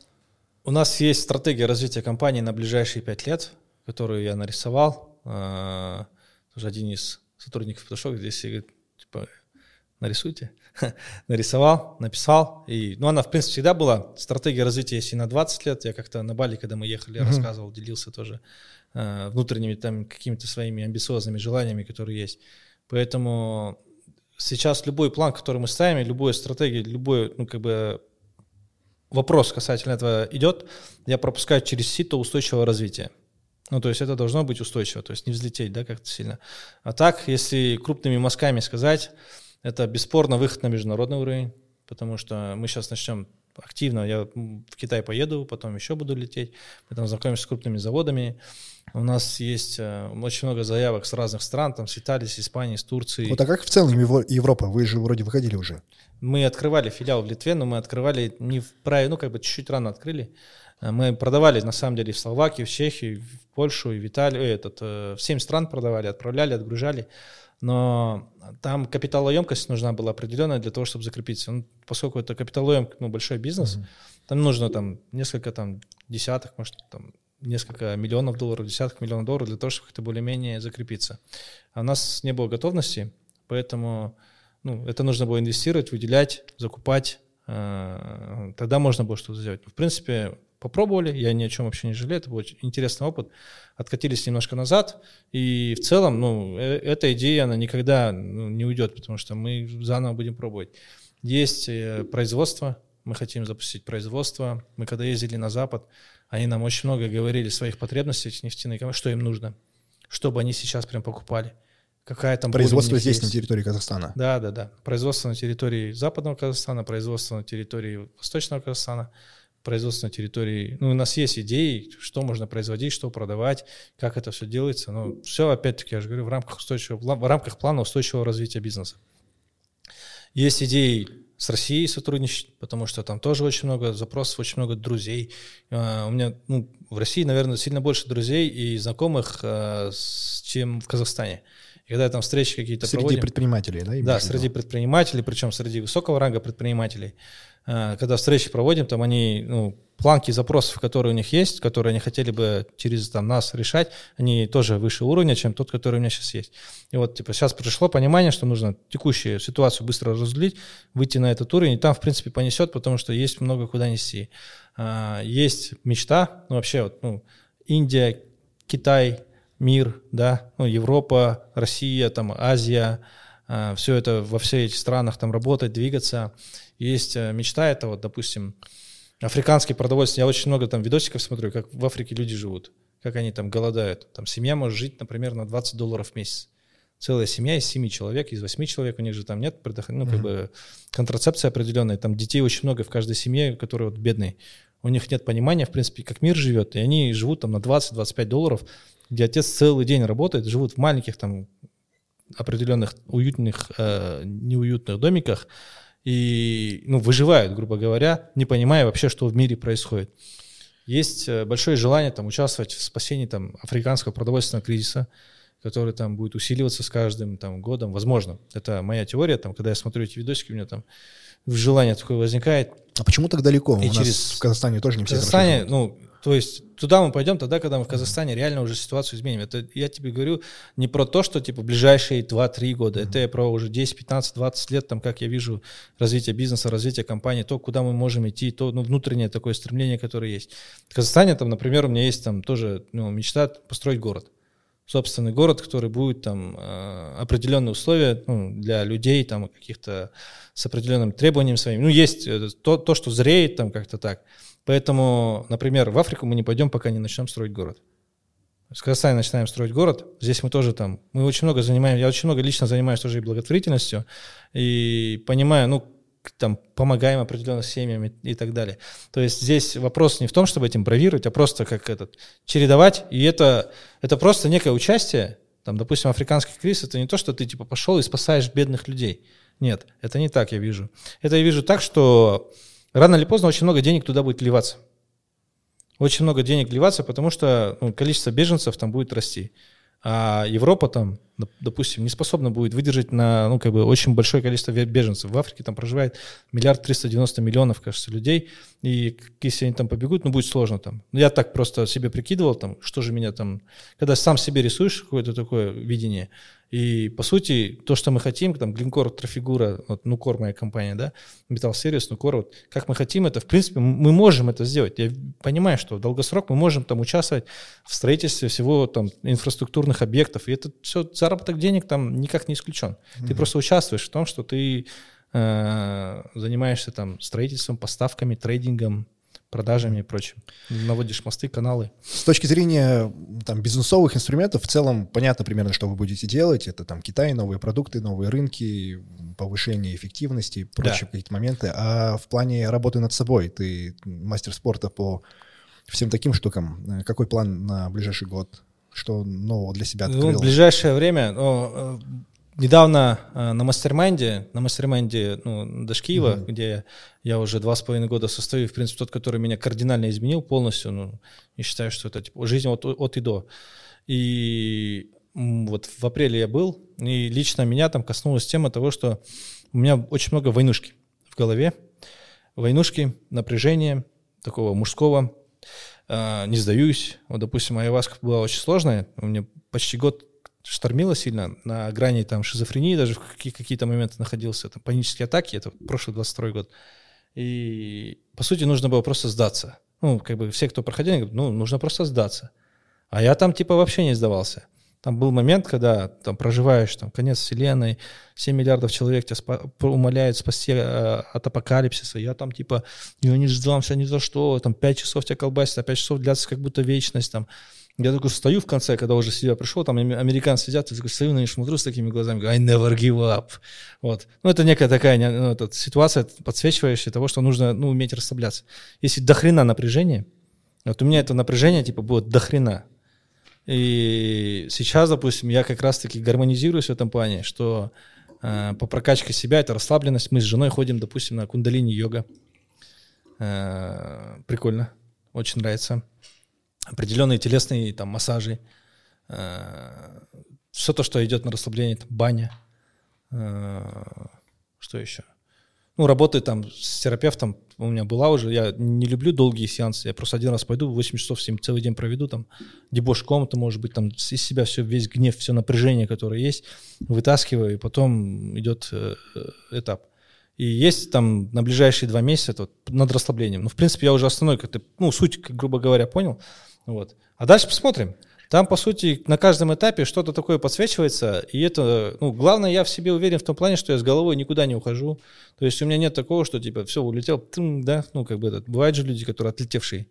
у нас есть стратегия развития компании на ближайшие пять лет, которую я нарисовал. Э, тоже один из сотрудников подошел здесь и говорит, типа, нарисуйте. Нарисовал, написал. И, ну, она, в принципе, всегда была. Стратегия развития, если на 20 лет, я как-то на Бали, когда мы ехали, я рассказывал, делился тоже э, внутренними там какими-то своими амбициозными желаниями, которые есть. Поэтому сейчас любой план, который мы ставим, любая стратегия, любой, ну, как бы вопрос касательно этого идет, я пропускаю через сито устойчивого развития. Ну, то есть это должно быть устойчиво, то есть не взлететь, да, как-то сильно. А так, если крупными мазками сказать, это бесспорно выход на международный уровень, потому что мы сейчас начнем активно. Я в Китай поеду, потом еще буду лететь. Мы там знакомимся с крупными заводами. У нас есть э, очень много заявок с разных стран, там с Италии, с Испании, с Турции. Вот а как в целом Европа? Вы же вроде выходили уже. Мы открывали филиал в Литве, но мы открывали не в праве, ну как бы чуть-чуть рано открыли. Э, мы продавали на самом деле в Словакию, в Чехию, в Польшу, в Италию, э, этот, в семь стран продавали, отправляли, отгружали но там капиталоемкость нужна была определенная для того, чтобы закрепиться. Ну, поскольку это капиталоемкий, ну, большой бизнес, mm-hmm. там нужно там несколько там десятых, может, там несколько миллионов долларов, десяток миллионов долларов для того, чтобы как-то более-менее закрепиться. А у нас не было готовности, поэтому ну, это нужно было инвестировать, выделять, закупать, э, тогда можно было что-то сделать. В принципе, попробовали, я ни о чем вообще не жалею, это был очень интересный опыт. Откатились немножко назад, и в целом, ну, э, эта идея, она никогда ну, не уйдет, потому что мы заново будем пробовать. Есть э, производство, мы хотим запустить производство. Мы когда ездили на Запад, они нам очень много говорили своих потребностей нефтяных, что им нужно, чтобы они сейчас прям покупали. Какая там производство здесь, есть. на территории Казахстана? Да, да, да. Производство на территории Западного Казахстана, производство на территории Восточного Казахстана – производство на территории. Ну, у нас есть идеи, что можно производить, что продавать, как это все делается. Но все, опять-таки, я же говорю, в рамках, устойчивого, в рамках плана устойчивого развития бизнеса. Есть идеи с Россией сотрудничать, потому что там тоже очень много запросов, очень много друзей. Uh, у меня ну, в России, наверное, сильно больше друзей и знакомых, uh, чем в Казахстане. И когда там встречи какие-то Среди проводим, предпринимателей, да? Да, среди предпринимателей, причем среди высокого ранга предпринимателей. Э, когда встречи проводим, там они, ну, планки запросов, которые у них есть, которые они хотели бы через там, нас решать, они тоже выше уровня, чем тот, который у меня сейчас есть. И вот, типа, сейчас пришло понимание, что нужно текущую ситуацию быстро разделить, выйти на этот уровень, и там, в принципе, понесет, потому что есть много куда нести. А, есть мечта, ну, вообще, вот, ну, Индия, Китай, мир, да, ну, Европа, Россия, там, Азия, а, все это во всех этих странах там работать, двигаться – есть э, мечта, это вот, допустим, африканский продовольствие. Я очень много там видосиков смотрю, как в Африке люди живут, как они там голодают. Там семья может жить, например, на 20 долларов в месяц. Целая семья из 7 человек, из 8 человек, у них же там нет ну, как бы контрацепции определенной. Там детей очень много в каждой семье, которые вот бедные. У них нет понимания, в принципе, как мир живет, и они живут там на 20-25 долларов, где отец целый день работает, живут в маленьких там определенных уютных, э, неуютных домиках, и ну, выживают, грубо говоря, не понимая вообще, что в мире происходит. Есть э, большое желание там, участвовать в спасении там, африканского продовольственного кризиса, который там будет усиливаться с каждым там, годом. Возможно, это моя теория. Там, когда я смотрю эти видосики, у меня там желание такое возникает. А почему так далеко? И у через... нас в Казахстане тоже не все В Казахстане, ну, то есть туда мы пойдем тогда, когда мы в Казахстане реально уже ситуацию изменим. Это я тебе говорю не про то, что типа ближайшие 2-3 года, это я про уже 10, 15, 20 лет, там, как я вижу развитие бизнеса, развитие компании, то, куда мы можем идти, то ну, внутреннее такое стремление, которое есть. В Казахстане, там, например, у меня есть там тоже ну, мечта построить город собственный город, который будет там э, определенные условия ну, для людей, там каких-то с определенными требованиями своими. Ну, есть э, то, то, что зреет там как-то так. Поэтому, например, в Африку мы не пойдем, пока не начнем строить город. В Казахстане начинаем строить город. Здесь мы тоже там, мы очень много занимаем, я очень много лично занимаюсь тоже и благотворительностью, и понимаю, ну, там, помогаем определенным семьям и, и так далее. То есть здесь вопрос не в том, чтобы этим бравировать, а просто как этот, чередовать, и это, это просто некое участие, там, допустим, африканский кризис, это не то, что ты, типа, пошел и спасаешь бедных людей. Нет, это не так я вижу. Это я вижу так, что рано или поздно очень много денег туда будет вливаться. Очень много денег вливаться, потому что ну, количество беженцев там будет расти. А Европа там, допустим, не способна будет выдержать на, ну, как бы, очень большое количество беженцев. В Африке там проживает миллиард триста девяносто миллионов, кажется, людей, и если они там побегут, ну, будет сложно там. Ну, я так просто себе прикидывал, там, что же меня там, когда сам себе рисуешь какое-то такое видение, и, по сути, то, что мы хотим, там, Глинкор, Трафигура, вот, Нукор, моя компания, да, Metal Series, Нукор, вот, как мы хотим это, в принципе, мы можем это сделать. Я понимаю, что в долгосрок мы можем там участвовать в строительстве всего там инфраструктурных объектов, и это все, заработок денег там никак не исключен. Mm-hmm. Ты просто участвуешь в том, что ты э, занимаешься там строительством, поставками, трейдингом, продажами и прочим. Наводишь мосты, каналы. С точки зрения там, бизнесовых инструментов, в целом понятно примерно, что вы будете делать. Это там Китай, новые продукты, новые рынки, повышение эффективности, прочие да. какие-то моменты. А в плане работы над собой, ты мастер спорта по всем таким штукам. Какой план на ближайший год? Что нового для себя открыл? Ну, в ближайшее время, ну, недавно э, на mastermind е, на mastermind е ну, Дашкиева, mm-hmm. где я уже два с половиной года состою, в принципе, тот, который меня кардинально изменил полностью, ну, и считаю, что это типа, жизнь от, от и до. И вот в апреле я был, и лично меня там коснулась тема того, что у меня очень много войнушки в голове. Войнушки, напряжение такого мужского, э, не сдаюсь. Вот, допустим, моя васка была очень сложная, у меня почти год штормило сильно, на грани там шизофрении даже в какие- какие-то моменты находился, там панические атаки, это прошлый 22 год. И, по сути, нужно было просто сдаться. Ну, как бы все, кто проходил, говорят, ну, нужно просто сдаться. А я там, типа, вообще не сдавался. Там был момент, когда там проживаешь, там, конец вселенной, 7 миллиардов человек тебя спа- умоляют спасти э, от апокалипсиса. Я там, типа, я не сдамся ни за что, там, 5 часов тебя колбасит, а 5 часов длятся как будто вечность, там, я такой стою в конце, когда уже себя пришел, там американцы сидят, я такой стою на них смотрю с такими глазами, говорю, I never give up. Вот. Ну, это некая такая ну, это, ситуация, подсвечивающая того, что нужно ну, уметь расслабляться. Если дохрена напряжение, вот у меня это напряжение типа будет дохрена. И сейчас, допустим, я как раз-таки гармонизируюсь в этом плане, что э, по прокачке себя это расслабленность. Мы с женой ходим, допустим, на кундалини-йога. Э, прикольно, очень нравится определенные телесные там массажи, э, все то, что идет на расслабление, там, баня, э, что еще? Ну, работаю там с терапевтом, у меня была уже, я не люблю долгие сеансы, я просто один раз пойду, 8 часов с ним целый день проведу, там, дебош комната, может быть, там, из себя все, весь гнев, все напряжение, которое есть, вытаскиваю, и потом идет э, этап. И есть там на ближайшие два месяца вот, над расслаблением. Ну, в принципе, я уже основной, как-то, ну, суть, грубо говоря, понял. Вот. А дальше посмотрим. Там, по сути, на каждом этапе что-то такое подсвечивается, и это, ну, главное, я в себе уверен в том плане, что я с головой никуда не ухожу. То есть у меня нет такого, что, типа, все, улетел, тым, да, ну, как бы, это, бывают же люди, которые отлетевшие.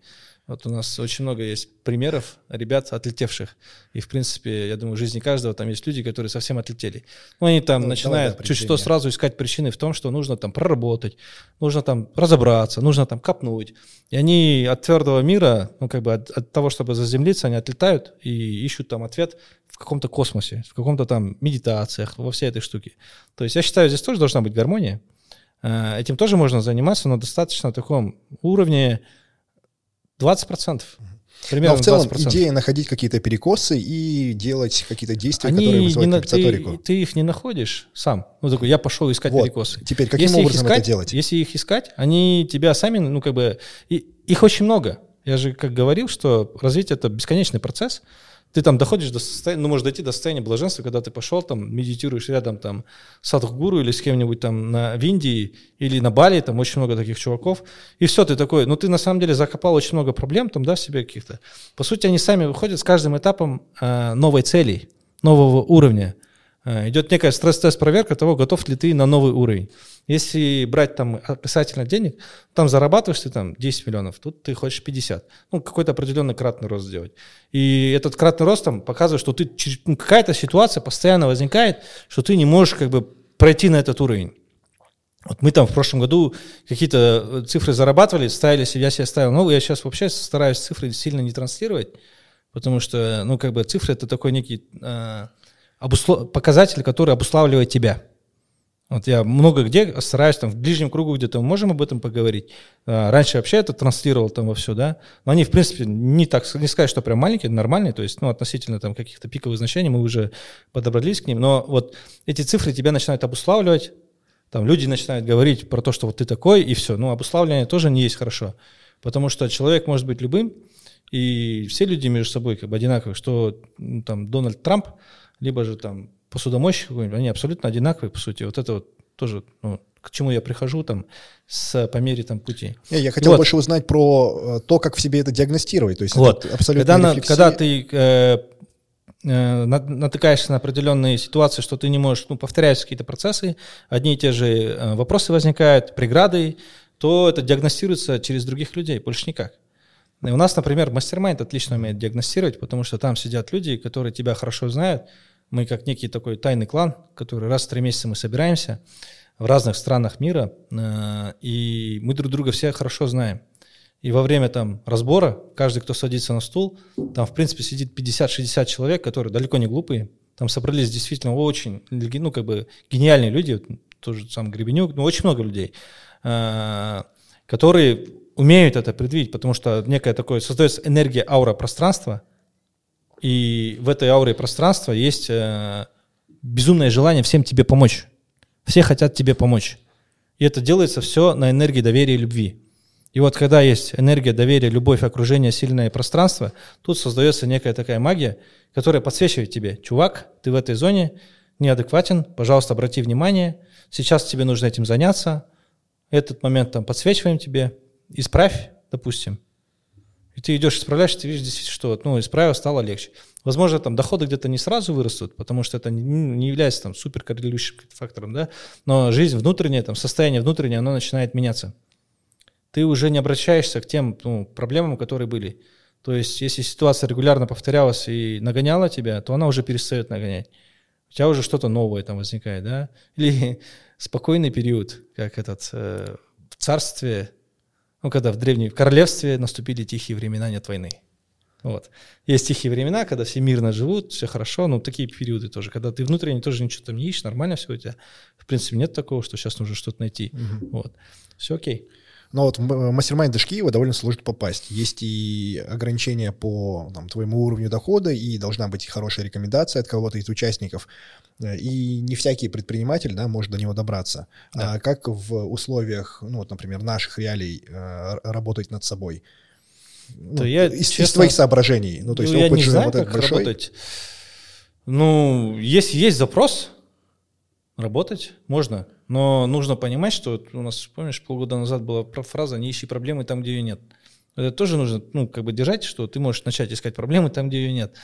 Вот у нас очень много есть примеров ребят отлетевших. И, в принципе, я думаю, в жизни каждого там есть люди, которые совсем отлетели. Ну, они там ну, начинают чуть что сразу искать причины в том, что нужно там проработать, нужно там разобраться, нужно там копнуть. И они от твердого мира, ну, как бы от, от того, чтобы заземлиться, они отлетают и ищут там ответ в каком-то космосе, в каком-то там медитациях, во всей этой штуке. То есть я считаю, здесь тоже должна быть гармония. Э, этим тоже можно заниматься, но достаточно на таком уровне, 20%. Примерно Но в целом 20%. идея находить какие-то перекосы и делать какие-то действия, Они которые вызывают не, компенсаторику. Ты, ты их не находишь сам. Ну, такой, я пошел искать вот. перекосы. Теперь каким если образом искать, это делать? Если их искать, они тебя сами, ну, как бы... И, их очень много. Я же как говорил, что развитие — это бесконечный процесс ты там доходишь до состояния, ну, можешь дойти до состояния блаженства, когда ты пошел там, медитируешь рядом там с Садхгуру или с кем-нибудь там на, в Индии или на Бали, там очень много таких чуваков, и все, ты такой, ну, ты на самом деле закопал очень много проблем там, да, в себе каких-то. По сути, они сами выходят с каждым этапом э, новой цели, нового уровня. Э, идет некая стресс-тест проверка того, готов ли ты на новый уровень. Если брать там описательно денег, там зарабатываешь ты там 10 миллионов, тут ты хочешь 50. Ну, какой-то определенный кратный рост сделать. И этот кратный рост там показывает, что ты ну, какая-то ситуация постоянно возникает, что ты не можешь как бы пройти на этот уровень. Вот мы там в прошлом году какие-то э, цифры зарабатывали, ставили себе, я себе ставил ну я сейчас вообще стараюсь цифры сильно не транслировать, потому что, ну, как бы цифры это такой некий э, обуслов... показатель, который обуславливает тебя. Вот я много где стараюсь, там, в ближнем кругу где-то мы можем об этом поговорить. А, раньше вообще это транслировал там во все, да. Но они, в принципе, не так, не сказать, что прям маленькие, нормальные, то есть, ну, относительно там каких-то пиковых значений мы уже подобрались к ним. Но вот эти цифры тебя начинают обуславливать, там люди начинают говорить про то, что вот ты такой, и все. Ну, обуславливание тоже не есть хорошо. Потому что человек может быть любым, и все люди между собой как бы одинаковые, что ну, там Дональд Трамп, либо же там посудомойщик какой-нибудь, они абсолютно одинаковые, по сути. Вот это вот тоже, ну, к чему я прихожу там с, по мере там пути. Я, я хотел вот. больше узнать про э, то, как в себе это диагностировать. То есть вот. абсолютно когда, на, когда ты э, э, натыкаешься на определенные ситуации, что ты не можешь, ну, повторяются какие-то процессы, одни и те же э, вопросы возникают, преграды, то это диагностируется через других людей, больше никак. И у нас, например, мастер-майнд отлично умеет диагностировать, потому что там сидят люди, которые тебя хорошо знают. Мы как некий такой тайный клан, который раз в три месяца мы собираемся в разных странах мира, э, и мы друг друга все хорошо знаем. И во время там разбора, каждый, кто садится на стул, там, в принципе, сидит 50-60 человек, которые далеко не глупые. Там собрались действительно очень, ну, как бы гениальные люди, тоже сам Гребенюк, ну, очень много людей, э, которые умеют это предвидеть, потому что некая такое создается энергия аура пространства, и в этой ауре пространства есть э, безумное желание всем тебе помочь. Все хотят тебе помочь. И это делается все на энергии доверия и любви. И вот когда есть энергия доверия, любовь, окружение, сильное пространство, тут создается некая такая магия, которая подсвечивает тебе. Чувак, ты в этой зоне неадекватен, пожалуйста, обрати внимание, сейчас тебе нужно этим заняться, этот момент там подсвечиваем тебе, исправь, допустим, и ты идешь исправляешь, ты видишь действительно, что ну, исправил, стало легче. Возможно, там доходы где-то не сразу вырастут, потому что это не, не является там супер коррелирующим фактором, да, но жизнь внутренняя, там состояние внутреннее, оно начинает меняться. Ты уже не обращаешься к тем ну, проблемам, которые были. То есть, если ситуация регулярно повторялась и нагоняла тебя, то она уже перестает нагонять. У тебя уже что-то новое там возникает, да? Или спокойный период, как этот э, в царстве ну, когда в древнем королевстве наступили тихие времена, нет войны. Вот. Есть тихие времена, когда все мирно живут, все хорошо, но такие периоды тоже, когда ты внутренне тоже ничего там не ищешь, нормально все у тебя. В принципе, нет такого, что сейчас нужно что-то найти. Угу. Вот. Все окей. Но вот в мастер-майнд Киева довольно сложно попасть. Есть и ограничения по там, твоему уровню дохода, и должна быть хорошая рекомендация от кого-то из участников. Э, и не всякий предприниматель да, может до него добраться. Да. А как в условиях, ну вот, например, наших реалий э, работать над собой? Ну, да я, из, честно, из твоих соображений. Ну, то есть ну, я не знаю, вот как большой. работать. Ну, если есть запрос, работать можно. Но нужно понимать, что у нас, помнишь, полгода назад была фраза «не ищи проблемы там, где ее нет». Это тоже нужно, ну, как бы держать, что ты можешь начать искать проблемы там, где ее нет.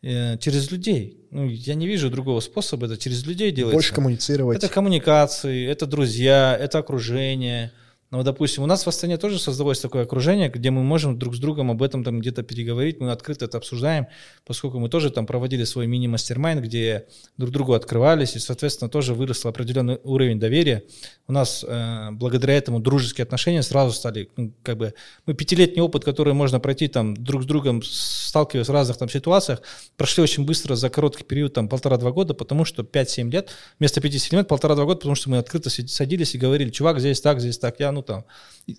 Э, через людей. Ну, я не вижу другого способа, это через людей делается. Больше коммуницировать. Это коммуникации, это друзья, это окружение – но, допустим, у нас в Астане тоже создалось такое окружение, где мы можем друг с другом об этом там где-то переговорить, мы открыто это обсуждаем, поскольку мы тоже там проводили свой мини-мастер-майнд, где друг другу открывались, и, соответственно, тоже вырос определенный уровень доверия. У нас э, благодаря этому дружеские отношения сразу стали, ну, как бы, мы пятилетний опыт, который можно пройти там друг с другом, сталкиваясь в разных там ситуациях, прошли очень быстро за короткий период, там полтора-два года, потому что 5-7 лет, вместо 5-7 лет, полтора-два года, потому что мы открыто садились и говорили, чувак, здесь так, здесь так, я, ну, там,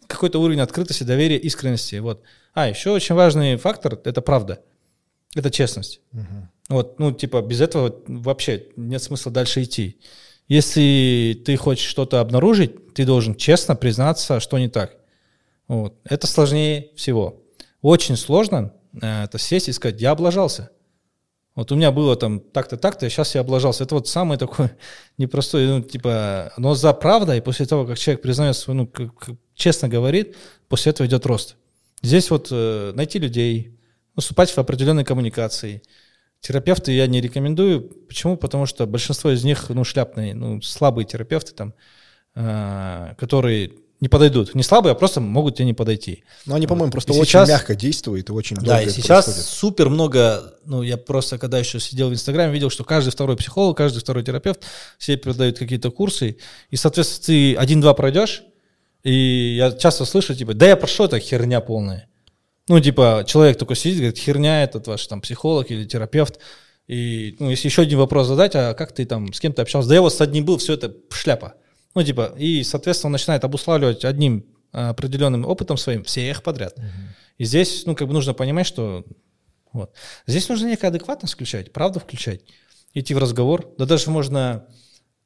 какой-то уровень открытости, доверия, искренности. Вот. А, еще очень важный фактор – это правда. Это честность. Угу. Вот, ну, типа, без этого вообще нет смысла дальше идти. Если ты хочешь что-то обнаружить, ты должен честно признаться, что не так. Вот. Это сложнее всего. Очень сложно э, это сесть и сказать, я облажался. Вот у меня было там так-то, так-то, сейчас я облажался. Это вот самый такой непростой, ну, типа, но за правдой, после того, как человек признает свой, ну, как, как, честно говорит, после этого идет рост. Здесь вот э, найти людей, наступать в определенной коммуникации. Терапевты я не рекомендую. Почему? Потому что большинство из них, ну, шляпные, ну, слабые терапевты там, э, которые не подойдут. Не слабые, а просто могут тебе не подойти. Но они, по-моему, просто и очень сейчас... мягко действуют и очень Да, и сейчас происходит. супер много, ну, я просто, когда еще сидел в Инстаграме, видел, что каждый второй психолог, каждый второй терапевт все продают какие-то курсы, и, соответственно, ты один-два пройдешь, и я часто слышу, типа, да я прошел, это херня полная. Ну, типа, человек только сидит, говорит, херня этот ваш там психолог или терапевт, и, ну, если еще один вопрос задать, а как ты там, с кем ты общался? Да я вот с одним был, все это шляпа. Ну, типа, и, соответственно, он начинает обуславливать одним а, определенным опытом своим всех подряд. Угу. И здесь, ну, как бы нужно понимать, что вот. Здесь нужно некая адекватность включать, правду включать, идти в разговор. Да даже можно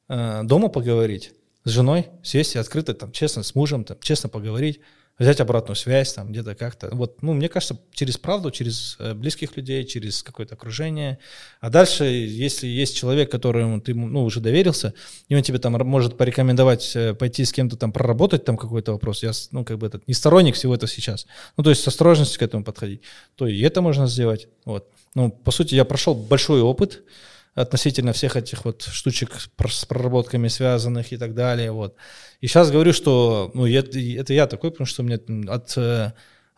э, дома поговорить с женой, сесть и открыто, там, честно, с мужем, там, честно поговорить взять обратную связь там где-то как-то. Вот, ну, мне кажется, через правду, через э, близких людей, через какое-то окружение. А дальше, если есть человек, которому ты, ну, уже доверился, и он тебе там может порекомендовать э, пойти с кем-то там проработать там какой-то вопрос, я, ну, как бы этот, не сторонник всего этого сейчас, ну, то есть с осторожностью к этому подходить, то и это можно сделать, вот. Ну, по сути, я прошел большой опыт, относительно всех этих вот штучек с проработками связанных и так далее. Вот. И сейчас говорю, что ну, это, это я такой, потому что у меня от,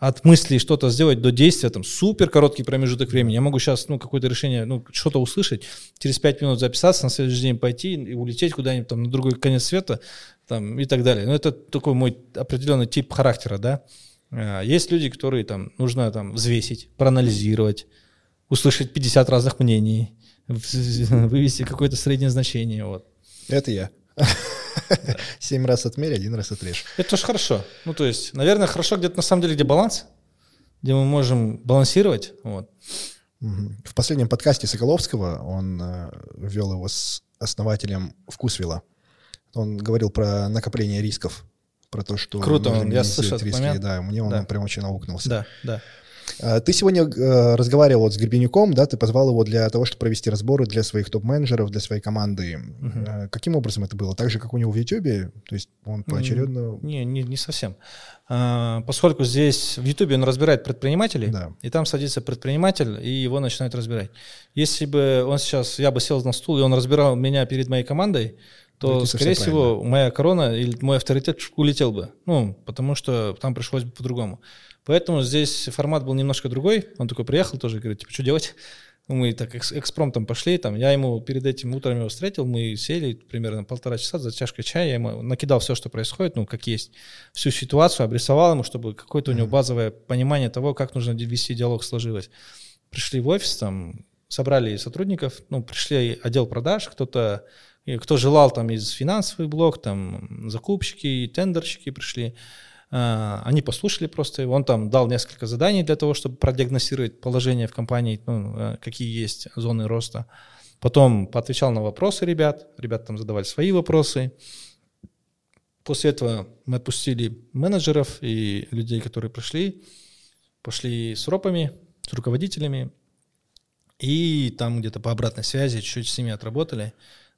от мысли что-то сделать до действия там супер короткий промежуток времени. Я могу сейчас ну, какое-то решение, ну, что-то услышать, через пять минут записаться, на следующий день пойти и улететь куда-нибудь там на другой конец света там, и так далее. Но это такой мой определенный тип характера, да. А, есть люди, которые там нужно там взвесить, проанализировать, услышать 50 разных мнений, вывести какое-то среднее значение. Вот. Это я. Семь раз отмерь, один раз отрежь. Это тоже хорошо. Ну, то есть, наверное, хорошо где-то на самом деле, где баланс, где мы можем балансировать. Вот. В последнем подкасте Соколовского он э, вел его с основателем Вкусвилла. Он говорил про накопление рисков, про то, что... Круто, он, я слышал этот момент. Да, мне он да. прям очень наукнулся. Да, да. А, ты сегодня э, разговаривал вот с Гребенюком, да, ты позвал его для того, чтобы провести разборы для своих топ-менеджеров, для своей команды. Угу. Каким образом это было? Так же, как у него в Ютубе? То есть он поочередно... Не, не, не совсем. А, поскольку здесь в Ютубе он разбирает предпринимателей, да. и там садится предприниматель, и его начинают разбирать. Если бы он сейчас, я бы сел на стул, и он разбирал меня перед моей командой, то, ну, скорее всего, правильно. моя корона или мой авторитет улетел бы. Ну, потому что там пришлось бы по-другому. Поэтому здесь формат был немножко другой. Он такой приехал тоже, говорит, типа, что делать? Мы так экспромтом пошли, там, я ему перед этим утром его встретил, мы сели примерно полтора часа за чашкой чая, я ему накидал все, что происходит, ну, как есть, всю ситуацию, обрисовал ему, чтобы какое-то у него базовое понимание того, как нужно вести диалог сложилось. Пришли в офис, там, собрали сотрудников, ну, пришли отдел продаж, кто-то, кто желал там из финансовых блок, там, закупщики, тендерщики пришли, они послушали просто он там дал несколько заданий для того, чтобы продиагностировать положение в компании, ну, э, какие есть зоны роста. Потом поотвечал на вопросы ребят, ребята там задавали свои вопросы. После этого мы отпустили менеджеров и людей, которые пришли, пошли с ропами, с руководителями, и там где-то по обратной связи чуть-чуть с ними отработали.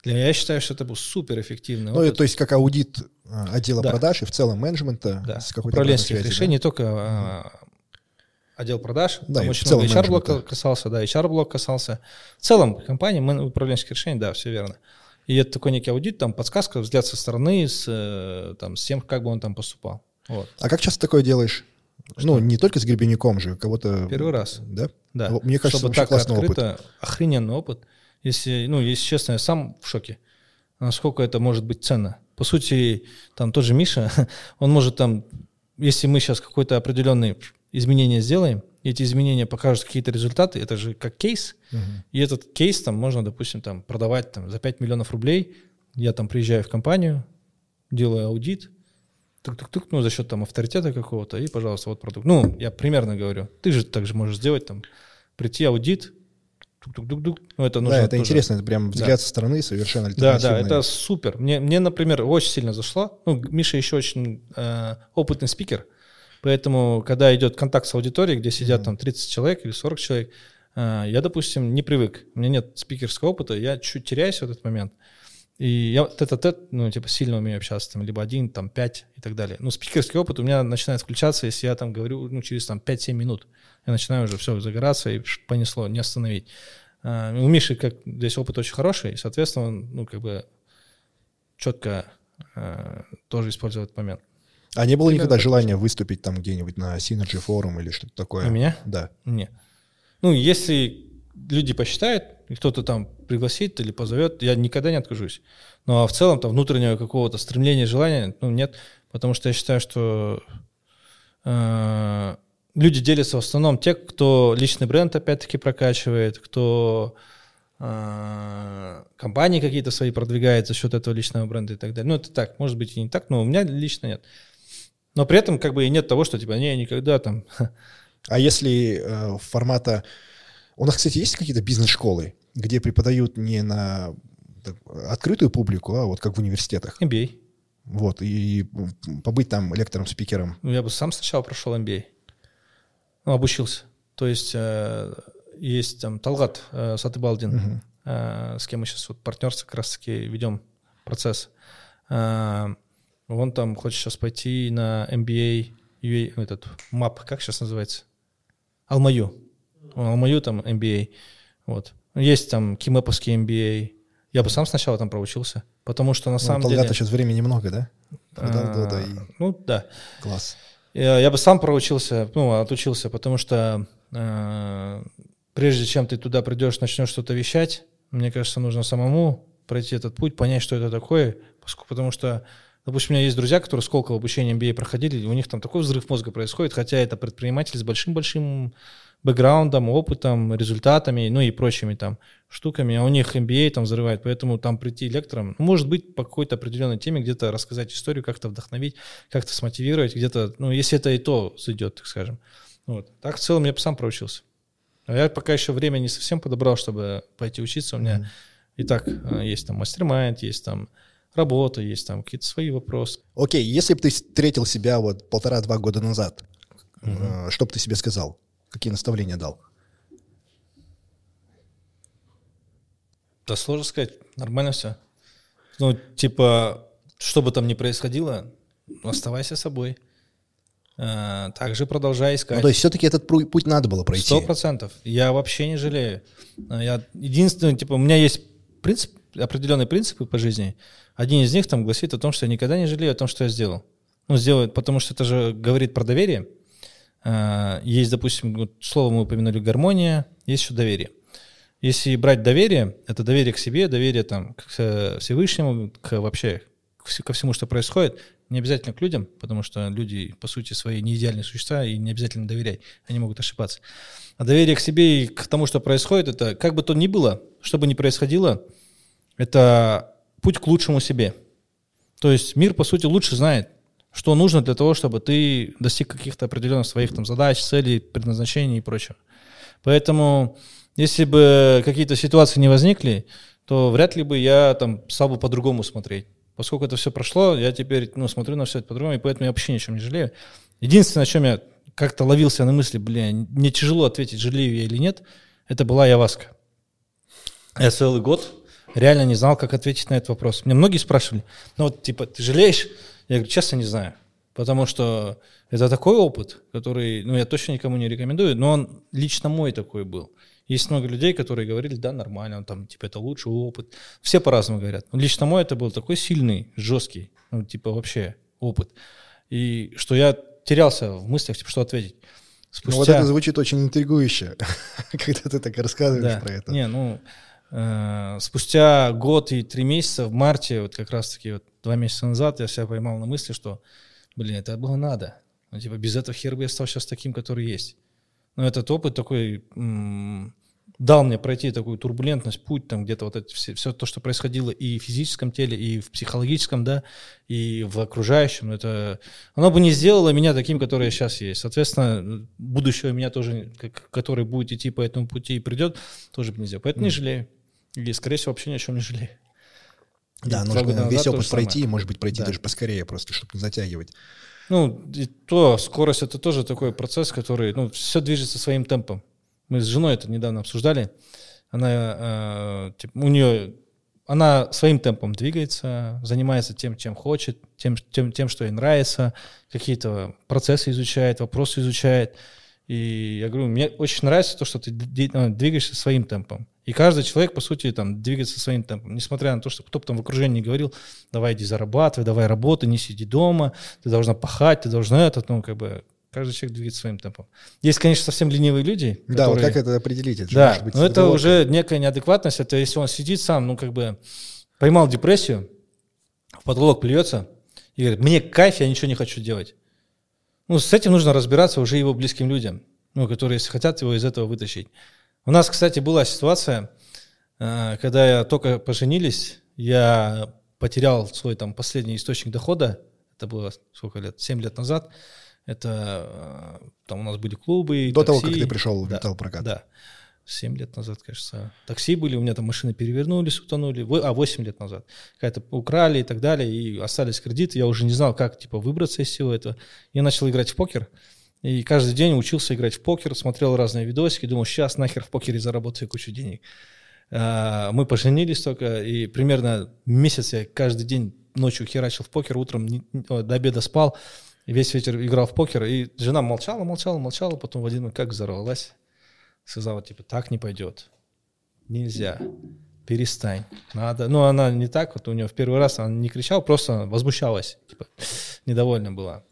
Для, я считаю, что это был супер эффективный ну, то есть как аудит а, отдела да. продаж и в целом менеджмента да. с какой-то управленческих решений, да? не только а, отдел продаж, да, там очень много HR-блок касался, да, HR-блок касался. В целом компании, управленческих решений, да, все верно. И это такой некий аудит, там подсказка, взгляд со стороны, с, э, там, с тем, как бы он там поступал. Вот. А как часто такое делаешь? Что? Ну, не только с Гребенюком же, кого-то... Первый раз. Да? Да. Мне кажется, Чтобы так открыто, опыт. охрененный опыт. Если, ну, если честно, я сам в шоке, насколько это может быть ценно. По сути, там тот же Миша, он может там, если мы сейчас какое-то определенное изменение сделаем, эти изменения покажут какие-то результаты, это же как кейс, uh-huh. и этот кейс там можно, допустим, там продавать там, за 5 миллионов рублей, я там приезжаю в компанию, делаю аудит, тук-тук-тук, ну, за счет там авторитета какого-то, и, пожалуйста, вот продукт. Ну, я примерно говорю. Ты же также можешь сделать там, прийти аудит, Тук-тук-тук-тук. Ну, это нужно да, это тоже... интересно, это прям взгляд да. со стороны совершенно Да, да, это супер. Мне, мне, например, очень сильно зашло. Ну, Миша еще очень э, опытный спикер, поэтому, когда идет контакт с аудиторией, где сидят mm-hmm. там 30 человек или 40 человек, э, я, допустим, не привык. У меня нет спикерского опыта, я чуть теряюсь в этот момент. И я тет-а-тет, ну, типа, сильно умею общаться, там, либо один, там, пять и так далее. Ну, спикерский опыт у меня начинает включаться, если я там говорю, ну, через там 5-7 минут я начинаю уже все загораться и понесло, не остановить. А, у Миши как здесь опыт очень хороший, и, соответственно, он, ну, как бы четко а, тоже использует этот момент. А не было Примерно никогда желания выступить там где-нибудь на Synergy форум или что-то такое? У меня? Да. Нет. Ну, если люди посчитают, кто-то там пригласит или позовет, я никогда не откажусь. Ну, а в целом там внутреннего какого-то стремления, желания, ну, нет, потому что я считаю, что э, люди делятся в основном те, кто личный бренд опять-таки прокачивает, кто э, компании какие-то свои продвигает за счет этого личного бренда и так далее. Ну, это так, может быть и не так, но у меня лично нет. Но при этом как бы и нет того, что типа, не, никогда там... А если э, формата... У нас, кстати, есть какие-то бизнес-школы, где преподают не на открытую публику, а вот как в университетах? MBA. Вот, и побыть там лектором-спикером. Ну, я бы сам сначала прошел MBA ну, обучился. То есть э, есть там Талгат э, Сатыбалдин, угу. э, с кем мы сейчас вот партнерство как раз-таки ведем процесс. Э, он там хочет сейчас пойти на MBA, UA, этот МАП, как сейчас называется? Алмаю. Алмаю там MBA. Вот. Есть там кимэповский MBA. Я бы сам сначала там проучился, потому что на Ну, самом деле... сейчас времени много, да? Продал а, Дода и Ну, да. класс. Я, я бы сам проучился, ну, отучился, потому что э, прежде чем ты туда придешь, начнешь что-то вещать, мне кажется, нужно самому пройти этот путь, понять, что это такое, поскольку, потому что, допустим, у меня есть друзья, которые сколько обучения MBA проходили, и у них там такой взрыв мозга происходит, хотя это предприниматель с большим-большим бэкграундом, опытом, результатами, ну и прочими там штуками, а у них MBA там взрывает, поэтому там прийти лектором, ну, может быть, по какой-то определенной теме где-то рассказать историю, как-то вдохновить, как-то смотивировать, где-то, ну, если это и то зайдет, так скажем. Вот. Так в целом я бы сам проучился. А я пока еще время не совсем подобрал, чтобы пойти учиться. У меня Мгм. и так э, есть там мастер есть там работа, есть там какие-то свои вопросы. Окей, если бы ты встретил себя вот полтора-два года назад, э, что бы ты себе сказал? Какие наставления дал? Да сложно сказать, нормально все. Ну, типа, что бы там ни происходило, оставайся собой. А, также продолжай Ну, искать. то есть все-таки этот путь надо было пройти. Сто процентов. Я вообще не жалею. А, Я единственное, типа, у меня есть принцип, определенные принципы по жизни. Один из них там гласит о том, что я никогда не жалею о том, что я сделал. Ну, сделаю, потому что это же говорит про доверие. А, Есть, допустим, вот слово мы упомянули гармония, есть еще доверие. Если брать доверие, это доверие к себе, доверие там к э, Всевышнему, к вообще ко всему, что происходит, не обязательно к людям, потому что люди, по сути, свои не идеальные существа, и не обязательно доверять, они могут ошибаться. А доверие к себе и к тому, что происходит, это как бы то ни было, что бы ни происходило, это путь к лучшему себе. То есть мир, по сути, лучше знает, что нужно для того, чтобы ты достиг каких-то определенных своих там задач, целей, предназначений и прочего. Поэтому, если бы какие-то ситуации не возникли, то вряд ли бы я там стал бы по-другому смотреть. Поскольку это все прошло, я теперь ну, смотрю на все это по-другому, и поэтому я вообще ни о чем не жалею. Единственное, о чем я как-то ловился на мысли, блин, мне тяжело ответить, жалею я или нет, это была Яваска. Я целый год реально не знал, как ответить на этот вопрос. Мне многие спрашивали, ну вот типа, ты жалеешь? Я говорю, честно, не знаю. Потому что это такой опыт, который, ну, я точно никому не рекомендую, но он лично мой такой был. Есть много людей, которые говорили, да, нормально, он там, типа, это лучший опыт. Все по-разному говорят. Но лично мой это был такой сильный, жесткий, ну, типа, вообще опыт. И что я терялся в мыслях, типа, что ответить. Ну, вот это звучит очень интригующе, когда ты так рассказываешь Да. про это. Не, ну, спустя год и три месяца, в марте, вот как раз-таки вот два месяца назад, я себя поймал на мысли, что, блин, это было надо. Ну, типа, без этого хер бы я стал сейчас таким, который есть. Но этот опыт такой м, дал мне пройти такую турбулентность, путь, там где-то вот это все, все то, что происходило и в физическом теле, и в психологическом, да, и в окружающем, это оно бы не сделало меня таким, который я сейчас есть. Соответственно, будущего меня тоже, который будет идти по этому пути и придет, тоже бы не сделал. Поэтому не жалею. И, скорее всего, вообще ни о чем не жалею. Да, И нужно весь опыт же самое. пройти, и, может быть, пройти Да. даже поскорее, просто, чтобы не затягивать. Ну, и то, скорость это тоже такой процесс, который, ну, все движется своим темпом. Мы с женой это недавно обсуждали. Она, э, типа, у нее, она своим темпом двигается, занимается тем, чем хочет, тем, тем, тем, что ей нравится, какие-то процессы изучает, вопросы изучает. И я говорю, мне очень нравится то, что ты э, двигаешься своим темпом. И каждый человек, по сути, там, двигается своим темпом. Несмотря на то, что кто бы там в окружении говорил, давай иди зарабатывай, давай работай, не сиди дома, ты должна пахать, ты должна это, ну, как бы, каждый человек двигается своим темпом. Есть, конечно, совсем ленивые люди. Да, вот которые- как это определить? Это да, быть но это заговорка. уже некая неадекватность. Это если он сидит сам, ну, как бы, поймал депрессию, в потолок плюется и говорит, мне кайф, я ничего не хочу делать. Ну, с этим нужно разбираться уже его близким людям, ну, которые если хотят его из этого вытащить. У нас, кстати, была ситуация, э, когда я только поженились, я потерял свой там последний источник дохода. Это было сколько лет? Семь лет назад. Это э, там у нас были клубы. До того, как такси. ты пришел в Да, металлпрокат. Да. Семь лет назад, кажется. Такси были, у меня там машины перевернулись, утонули. А, восемь лет назад. Какая-то украли и так далее, и остались кредиты. Я уже не знал, как типа выбраться из всего этого. Я начал играть в покер. И каждый день учился играть в покер, смотрел разные видосики, думал, сейчас нахер в покере заработаю кучу денег. А, Мы поженились только, и примерно месяц я каждый день ночью херачил в покер, утром до обеда спал, весь вечер играл в покер, и жена молчала, молчала, молчала, потом в один как взорвалась, сказала, типа, так не пойдет. нельзя, перестань, надо. Ну, она не так, вот у нее в первый раз она не кричала, просто возмущалась, типа, недовольна была.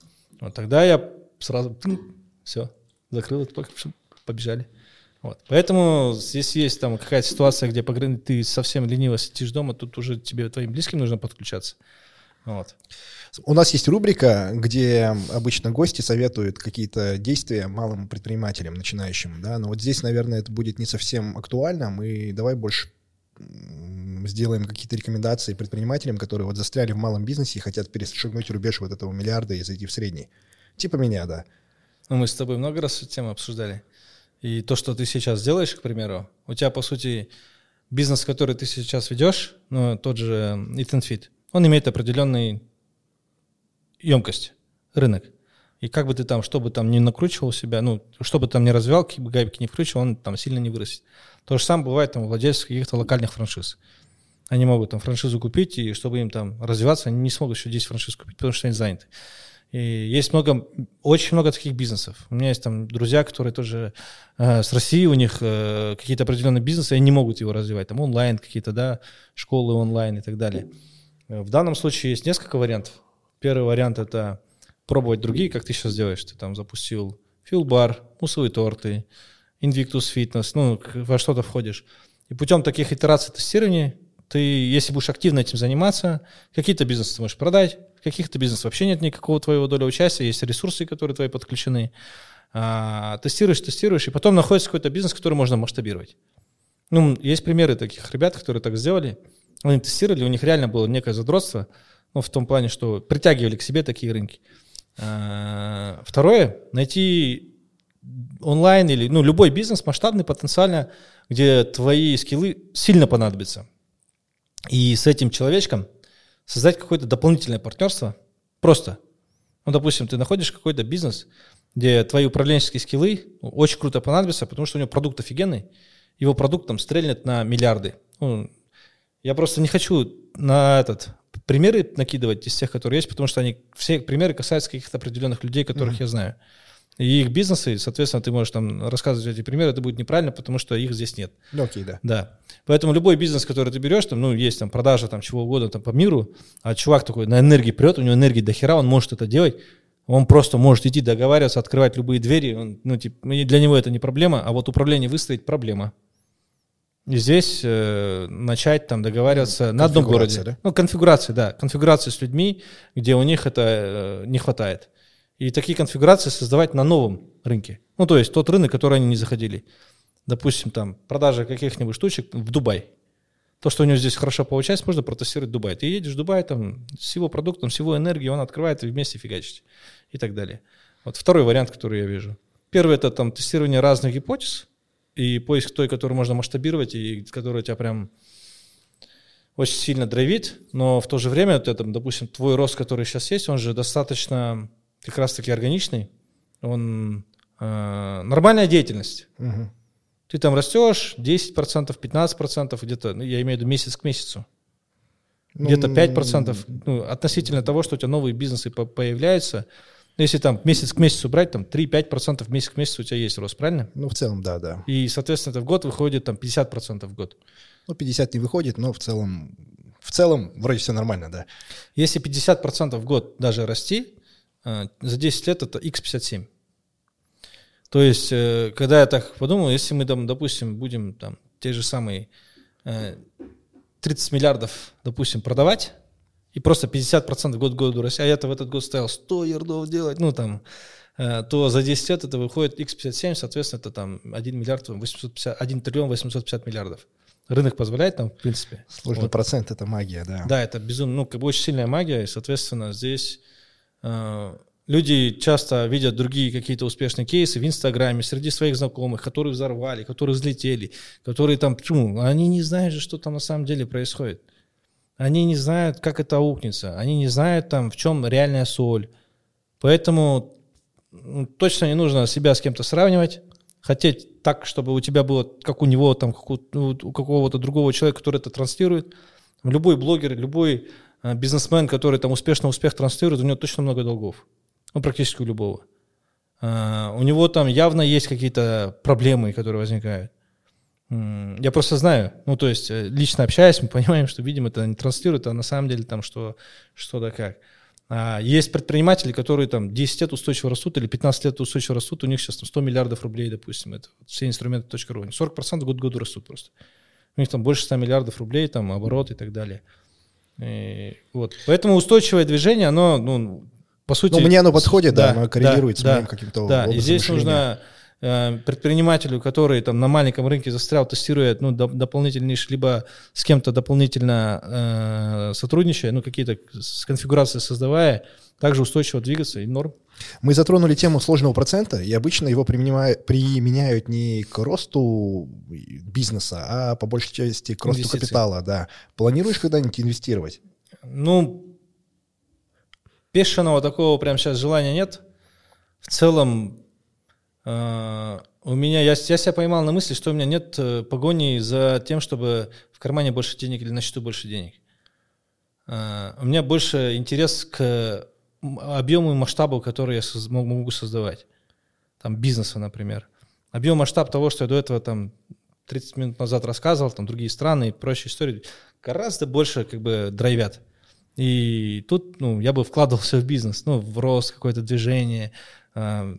Вот тогда я сразу, все, закрыл это, побежали. Вот. Поэтому здесь есть там какая-то ситуация, где ты совсем лениво сидишь дома, тут уже тебе твоим близким нужно подключаться. Вот. У нас есть рубрика, где обычно гости советуют какие-то действия малым предпринимателям, начинающим, да, но вот здесь, наверное, это будет не совсем актуально, мы давай больше сделаем какие-то рекомендации предпринимателям, которые вот застряли в малом бизнесе и хотят перешагнуть рубеж вот этого миллиарда и зайти в средний. Типа меня, да. Ну, мы с тобой много раз эту тему обсуждали. И то, что ты сейчас делаешь, к примеру, у тебя, по сути, бизнес, который ты сейчас ведешь, ну, тот же Eat and Fit, он имеет определенную емкость, рынок. И как бы ты там, что бы там не накручивал себя, ну, что бы там не развивал, какие бы гайки не вкручивал, он там сильно не вырастет. То же самое бывает там у владельцев каких-то локальных франшиз. Они могут там франшизу купить, и чтобы им там развиваться, они не смогут еще 10 франшиз купить, потому что они заняты. И есть много, очень много таких бизнесов. У меня есть там друзья, которые тоже э, с России, у них э, какие-то определенные бизнесы, они не могут его развивать. Там онлайн какие-то, да, школы онлайн и так далее. В данном случае есть несколько вариантов. Первый вариант – это пробовать другие, как ты сейчас делаешь. Ты там запустил филбар, мусовые торты, Invictus Fitness, ну, во что-то входишь. И путем таких итераций тестирования ты, если будешь активно этим заниматься, какие-то бизнесы ты можешь продать, каких-то бизнесов вообще нет никакого твоего доля участия, есть ресурсы, которые твои подключены. А, тестируешь, тестируешь, и потом находится какой-то бизнес, который можно масштабировать. Ну, есть примеры таких ребят, которые так сделали. Они тестировали, у них реально было некое задротство, ну, в том плане, что притягивали к себе такие рынки. А, второе, найти онлайн или ну, любой бизнес масштабный потенциально, где твои скиллы сильно понадобятся. И с этим человечком создать какое-то дополнительное партнерство. Просто. Ну, допустим, ты находишь какой-то бизнес, где твои управленческие скиллы очень круто понадобятся, потому что у него продукт офигенный, его продукт там стрельнет на миллиарды. Ну, я просто не хочу на этот примеры накидывать из тех, которые есть, потому что они все примеры касаются каких-то определенных людей, которых mm-hmm. я знаю и их бизнесы, соответственно, ты можешь там рассказывать эти примеры, это будет неправильно, потому что их здесь нет. Окей, okay, да. Да. Поэтому любой бизнес, который ты берешь, там, ну, есть там продажа там чего угодно там по миру, а чувак такой на энергии прет, у него энергии до хера, он может это делать, он просто может идти договариваться, открывать любые двери, он, ну, типа, для него это не проблема, а вот управление выстроить проблема. И здесь э, начать там договариваться на одном городе. Да? Ну, конфигурация, да, конфигурация с людьми, где у них это э, не хватает и такие конфигурации создавать на новом рынке. Ну, то есть тот рынок, который они не заходили. Допустим, там продажа каких-нибудь штучек в Дубай. То, что у него здесь хорошо получается, можно протестировать в Дубай. Ты едешь в Дубай, там, с его продуктом, с его энергией, он открывает, и вместе фигачите. И так далее. Вот второй вариант, который я вижу. Первый – это там тестирование разных гипотез и поиск той, которую можно масштабировать, и которая тебя прям очень сильно драйвит, но в то же время, вот это, допустим, твой рост, который сейчас есть, он же достаточно как раз-таки органичный, он э, нормальная деятельность. Угу. Ты там растешь 10%, 15%, где-то, ну, я имею в виду месяц к месяцу. Ну, где-то 5% ну, относительно того, что у тебя новые бизнесы появляются. Если там месяц к месяцу брать, там 3-5% месяц к месяцу у тебя есть рост, правильно? Ну, в целом, да, да. И, соответственно, это в год выходит там 50% в год. Ну, 50 не выходит, но в целом, в целом вроде все нормально, да. Если 50% в год даже расти, за 10 лет это x57. То есть, э, когда я так подумал, если мы, там, допустим, будем там те же самые 30 э, миллиардов, допустим, продавать, и просто 50% год к году расти, а я-то в этот год стоял 100 ярдов делать, ну там, э, то за 10 лет это выходит x57, соответственно, это там 1 миллиард 850, 1 триллион 850 миллиардов. Рынок позволяет там, в принципе. Сложный вот. процент, это магия, да. Да, это безумно, ну, как бы очень сильная магия, и, соответственно, здесь люди часто видят другие какие-то успешные кейсы в Инстаграме среди своих знакомых, которые взорвали, которые взлетели, которые там, почему? Они не знают же, что там на самом деле происходит. Они не знают, как это аукнется. Они не знают, там, в чем реальная соль. Поэтому ну, точно не нужно себя с кем-то сравнивать. Хотеть так, чтобы у тебя было, как у него, там, как у, у какого-то другого человека, который это транслирует. Любой блогер, любой бизнесмен, который там успешно успех транслирует, у него точно много долгов. Ну, практически у любого. А, у него там явно есть какие-то проблемы, которые возникают. Я просто знаю, ну, то есть э, лично общаясь, мы понимаем, что, видимо, это не транслирует, а на самом деле там что, что да как. А есть предприниматели, которые там 10 лет устойчиво растут или 15 лет устойчиво растут, у них сейчас там 100 миллиардов рублей, допустим, это все инструменты .ру, 40% год к году растут просто. У них там больше 100 миллиардов рублей, там оборот и так далее. И, вот. Поэтому устойчивое движение, оно, ну, по сути... Ну, мне оно подходит, да, да оно коррелирует да, с моим каким-то Да, и здесь мышления. нужно Э, предпринимателю, который там на маленьком рынке застрял, тестирует ну, доп- дополнительный либо с кем-то дополнительно э, сотрудничая, ну, какие-то конфигурации создавая, также устойчиво двигаться и норм. Мы затронули тему сложного процента, и обычно его применяют, не к росту бизнеса, а по большей части к росту Инвестиции. капитала. Да. Планируешь когда-нибудь инвестировать? Ну, бешеного такого прям сейчас желания нет. В целом, у меня, я, я себя поймал на мысли, что у меня нет э, погони за тем, чтобы в кармане больше денег или на счету больше денег. А, у меня больше интерес к объему и масштабу, который я могу создавать. Там бизнеса, например. Объем масштаб того, что я до этого там 30 минут назад рассказывал, там другие страны и прочие истории, гораздо больше как бы драйвят. И тут, ну, я бы вкладывался в бизнес, ну, в рост, какое-то движение, а,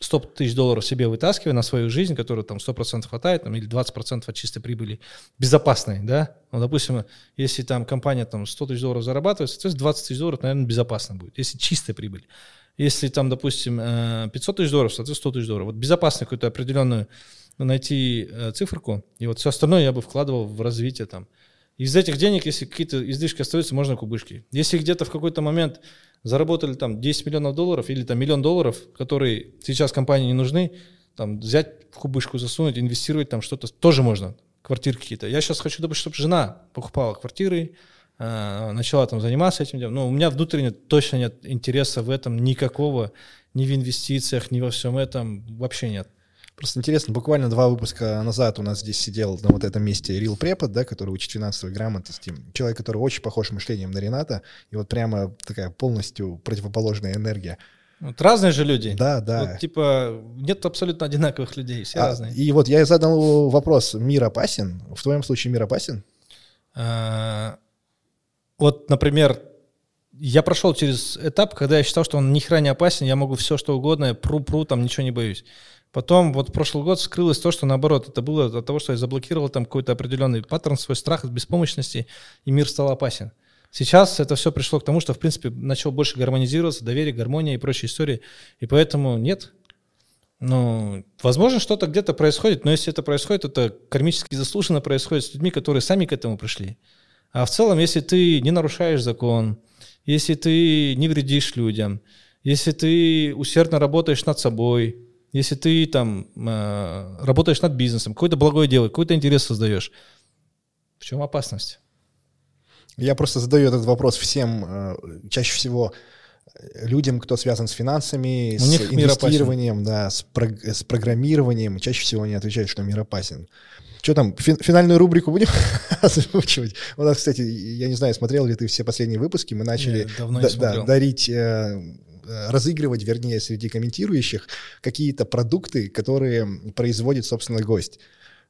100 тысяч долларов себе вытаскивая на свою жизнь, которая там 100% хватает, там, или 20% от чистой прибыли, безопасной, да, ну, допустим, если там компания там 100 тысяч долларов зарабатывает, соответственно, 20 тысяч долларов, наверное, безопасно будет, если чистая прибыль. Если там, допустим, 500 э, тысяч долларов, соответственно, 100 тысяч долларов. Вот безопасно какую-то определенную найти э, циферку, и вот все остальное я бы вкладывал в развитие там. Из этих денег, если какие-то излишки остаются, можно кубышки. Если где-то в какой-то момент заработали там 10 миллионов долларов или там миллион долларов, которые сейчас компании не нужны, там взять в кубышку, засунуть, инвестировать там что-то, тоже можно, квартиры какие-то. Я сейчас хочу, чтобы жена покупала квартиры, э, начала там заниматься этим делом. Но у меня внутренне точно нет интереса в этом никакого, ни в инвестициях, ни во всем этом, вообще нет. Просто интересно, буквально два выпуска назад у нас здесь сидел на вот этом месте Рил Препод, да, который учит финансовой грамотности. Человек, который очень похож мышлением на Рената, и вот прямо такая полностью противоположная энергия. Вот разные же люди. Да, да. Вот, типа, нет абсолютно одинаковых людей, все а, разные. И вот я задал вопрос, мир опасен? В твоем случае мир опасен? А, вот, например, я прошел через этап, когда я считал, что он ни хера не опасен, я могу все что угодно, пру-пру, там ничего не боюсь. Потом вот прошлый год скрылось то, что наоборот, это было от того, что я заблокировал там какой-то определенный паттерн, свой страх от беспомощности, и мир стал опасен. Сейчас это все пришло к тому, что, в принципе, начал больше гармонизироваться, доверие, гармония и прочие истории. И поэтому нет. Ну, возможно, что-то где-то происходит, но если это происходит, это кармически заслуженно происходит с людьми, которые сами к этому пришли. А в целом, если ты не нарушаешь закон, если ты не вредишь людям, если ты усердно работаешь над собой, если ты там э, работаешь над бизнесом, какое-то благое дело, какой-то интерес создаешь, в чем опасность? Я просто задаю этот вопрос всем, э, чаще всего людям, кто связан с финансами, У с них инвестированием, да, с, про, с программированием, чаще всего они отвечают, что мир опасен. Что там, фи, финальную рубрику будем озвучивать? У нас, кстати, я не знаю, смотрел ли ты все последние выпуски, мы начали да, да, дарить э, Э, разыгрывать, вернее, среди комментирующих какие-то продукты, которые производит, собственно, гость.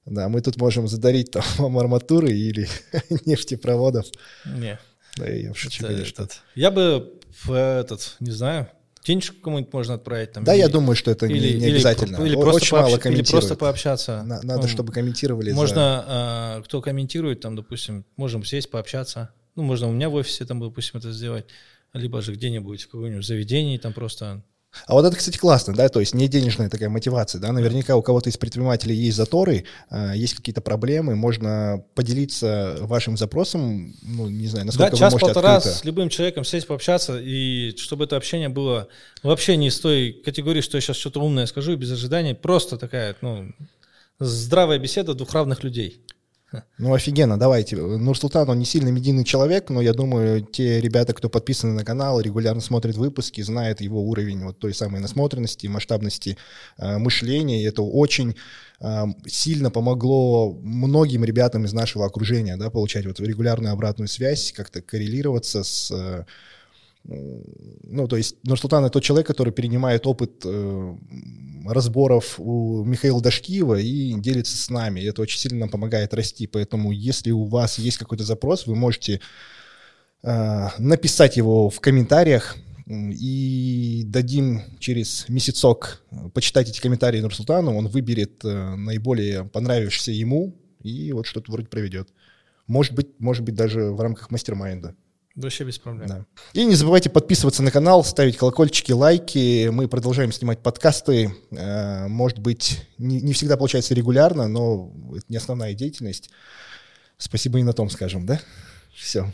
Да, мы тут можем задарить там арматуры или нефтепроводов. Не. Да, я шучу, Это, конечно. Этот. Я бы в этот, не знаю, денежку кому-нибудь можно отправить. Там, да, или, я думаю, что это или, не, не обязательно. Или, или, просто Очень мало или просто пообщаться. На, надо, ну, чтобы комментировали. Можно, за... э, кто комментирует, там, допустим, можем сесть, пообщаться. Ну, можно у меня в офисе, там, допустим, это сделать либо же где-нибудь в каком-нибудь заведении, там просто а вот это, кстати, классно, да, то есть не денежная такая мотивация, да, наверняка у кого-то из предпринимателей есть заторы, э, есть какие-то проблемы, можно поделиться вашим запросом, ну, не знаю, насколько да, вы можете час-полтора открыто. с любым человеком сесть пообщаться, и чтобы это общение было вообще не из той категории, что я сейчас что-то умное скажу, без ожиданий, просто такая, ну, здравая беседа двух равных людей. Ну, офигенно, давайте. Нурсултан, он не сильно медийный человек, но я думаю, те ребята, кто подписаны на канал, регулярно смотрят выпуски, знают его уровень вот той самой насмотренности, масштабности э, мышления, и это очень э, сильно помогло многим ребятам из нашего окружения, да, получать вот регулярную обратную связь, как-то коррелироваться с... Э, ну, то есть Нурсултан — это тот человек, который перенимает опыт э, разборов у Михаила Дашкиева и делится с нами. И это очень сильно нам помогает расти. Поэтому если у вас есть какой-то запрос, вы можете э, написать его в комментариях, и дадим через месяцок почитать эти комментарии Нурсултану, он выберет э, наиболее понравившийся ему и вот что-то вроде проведет. Может быть, может быть даже в рамках мастер-майнда. Вообще без проблем. Да. И не забывайте подписываться на канал, ставить колокольчики, лайки. Мы продолжаем снимать подкасты. Э, может быть, не, не всегда получается регулярно, но это не основная деятельность. Спасибо и на том скажем, да? Все.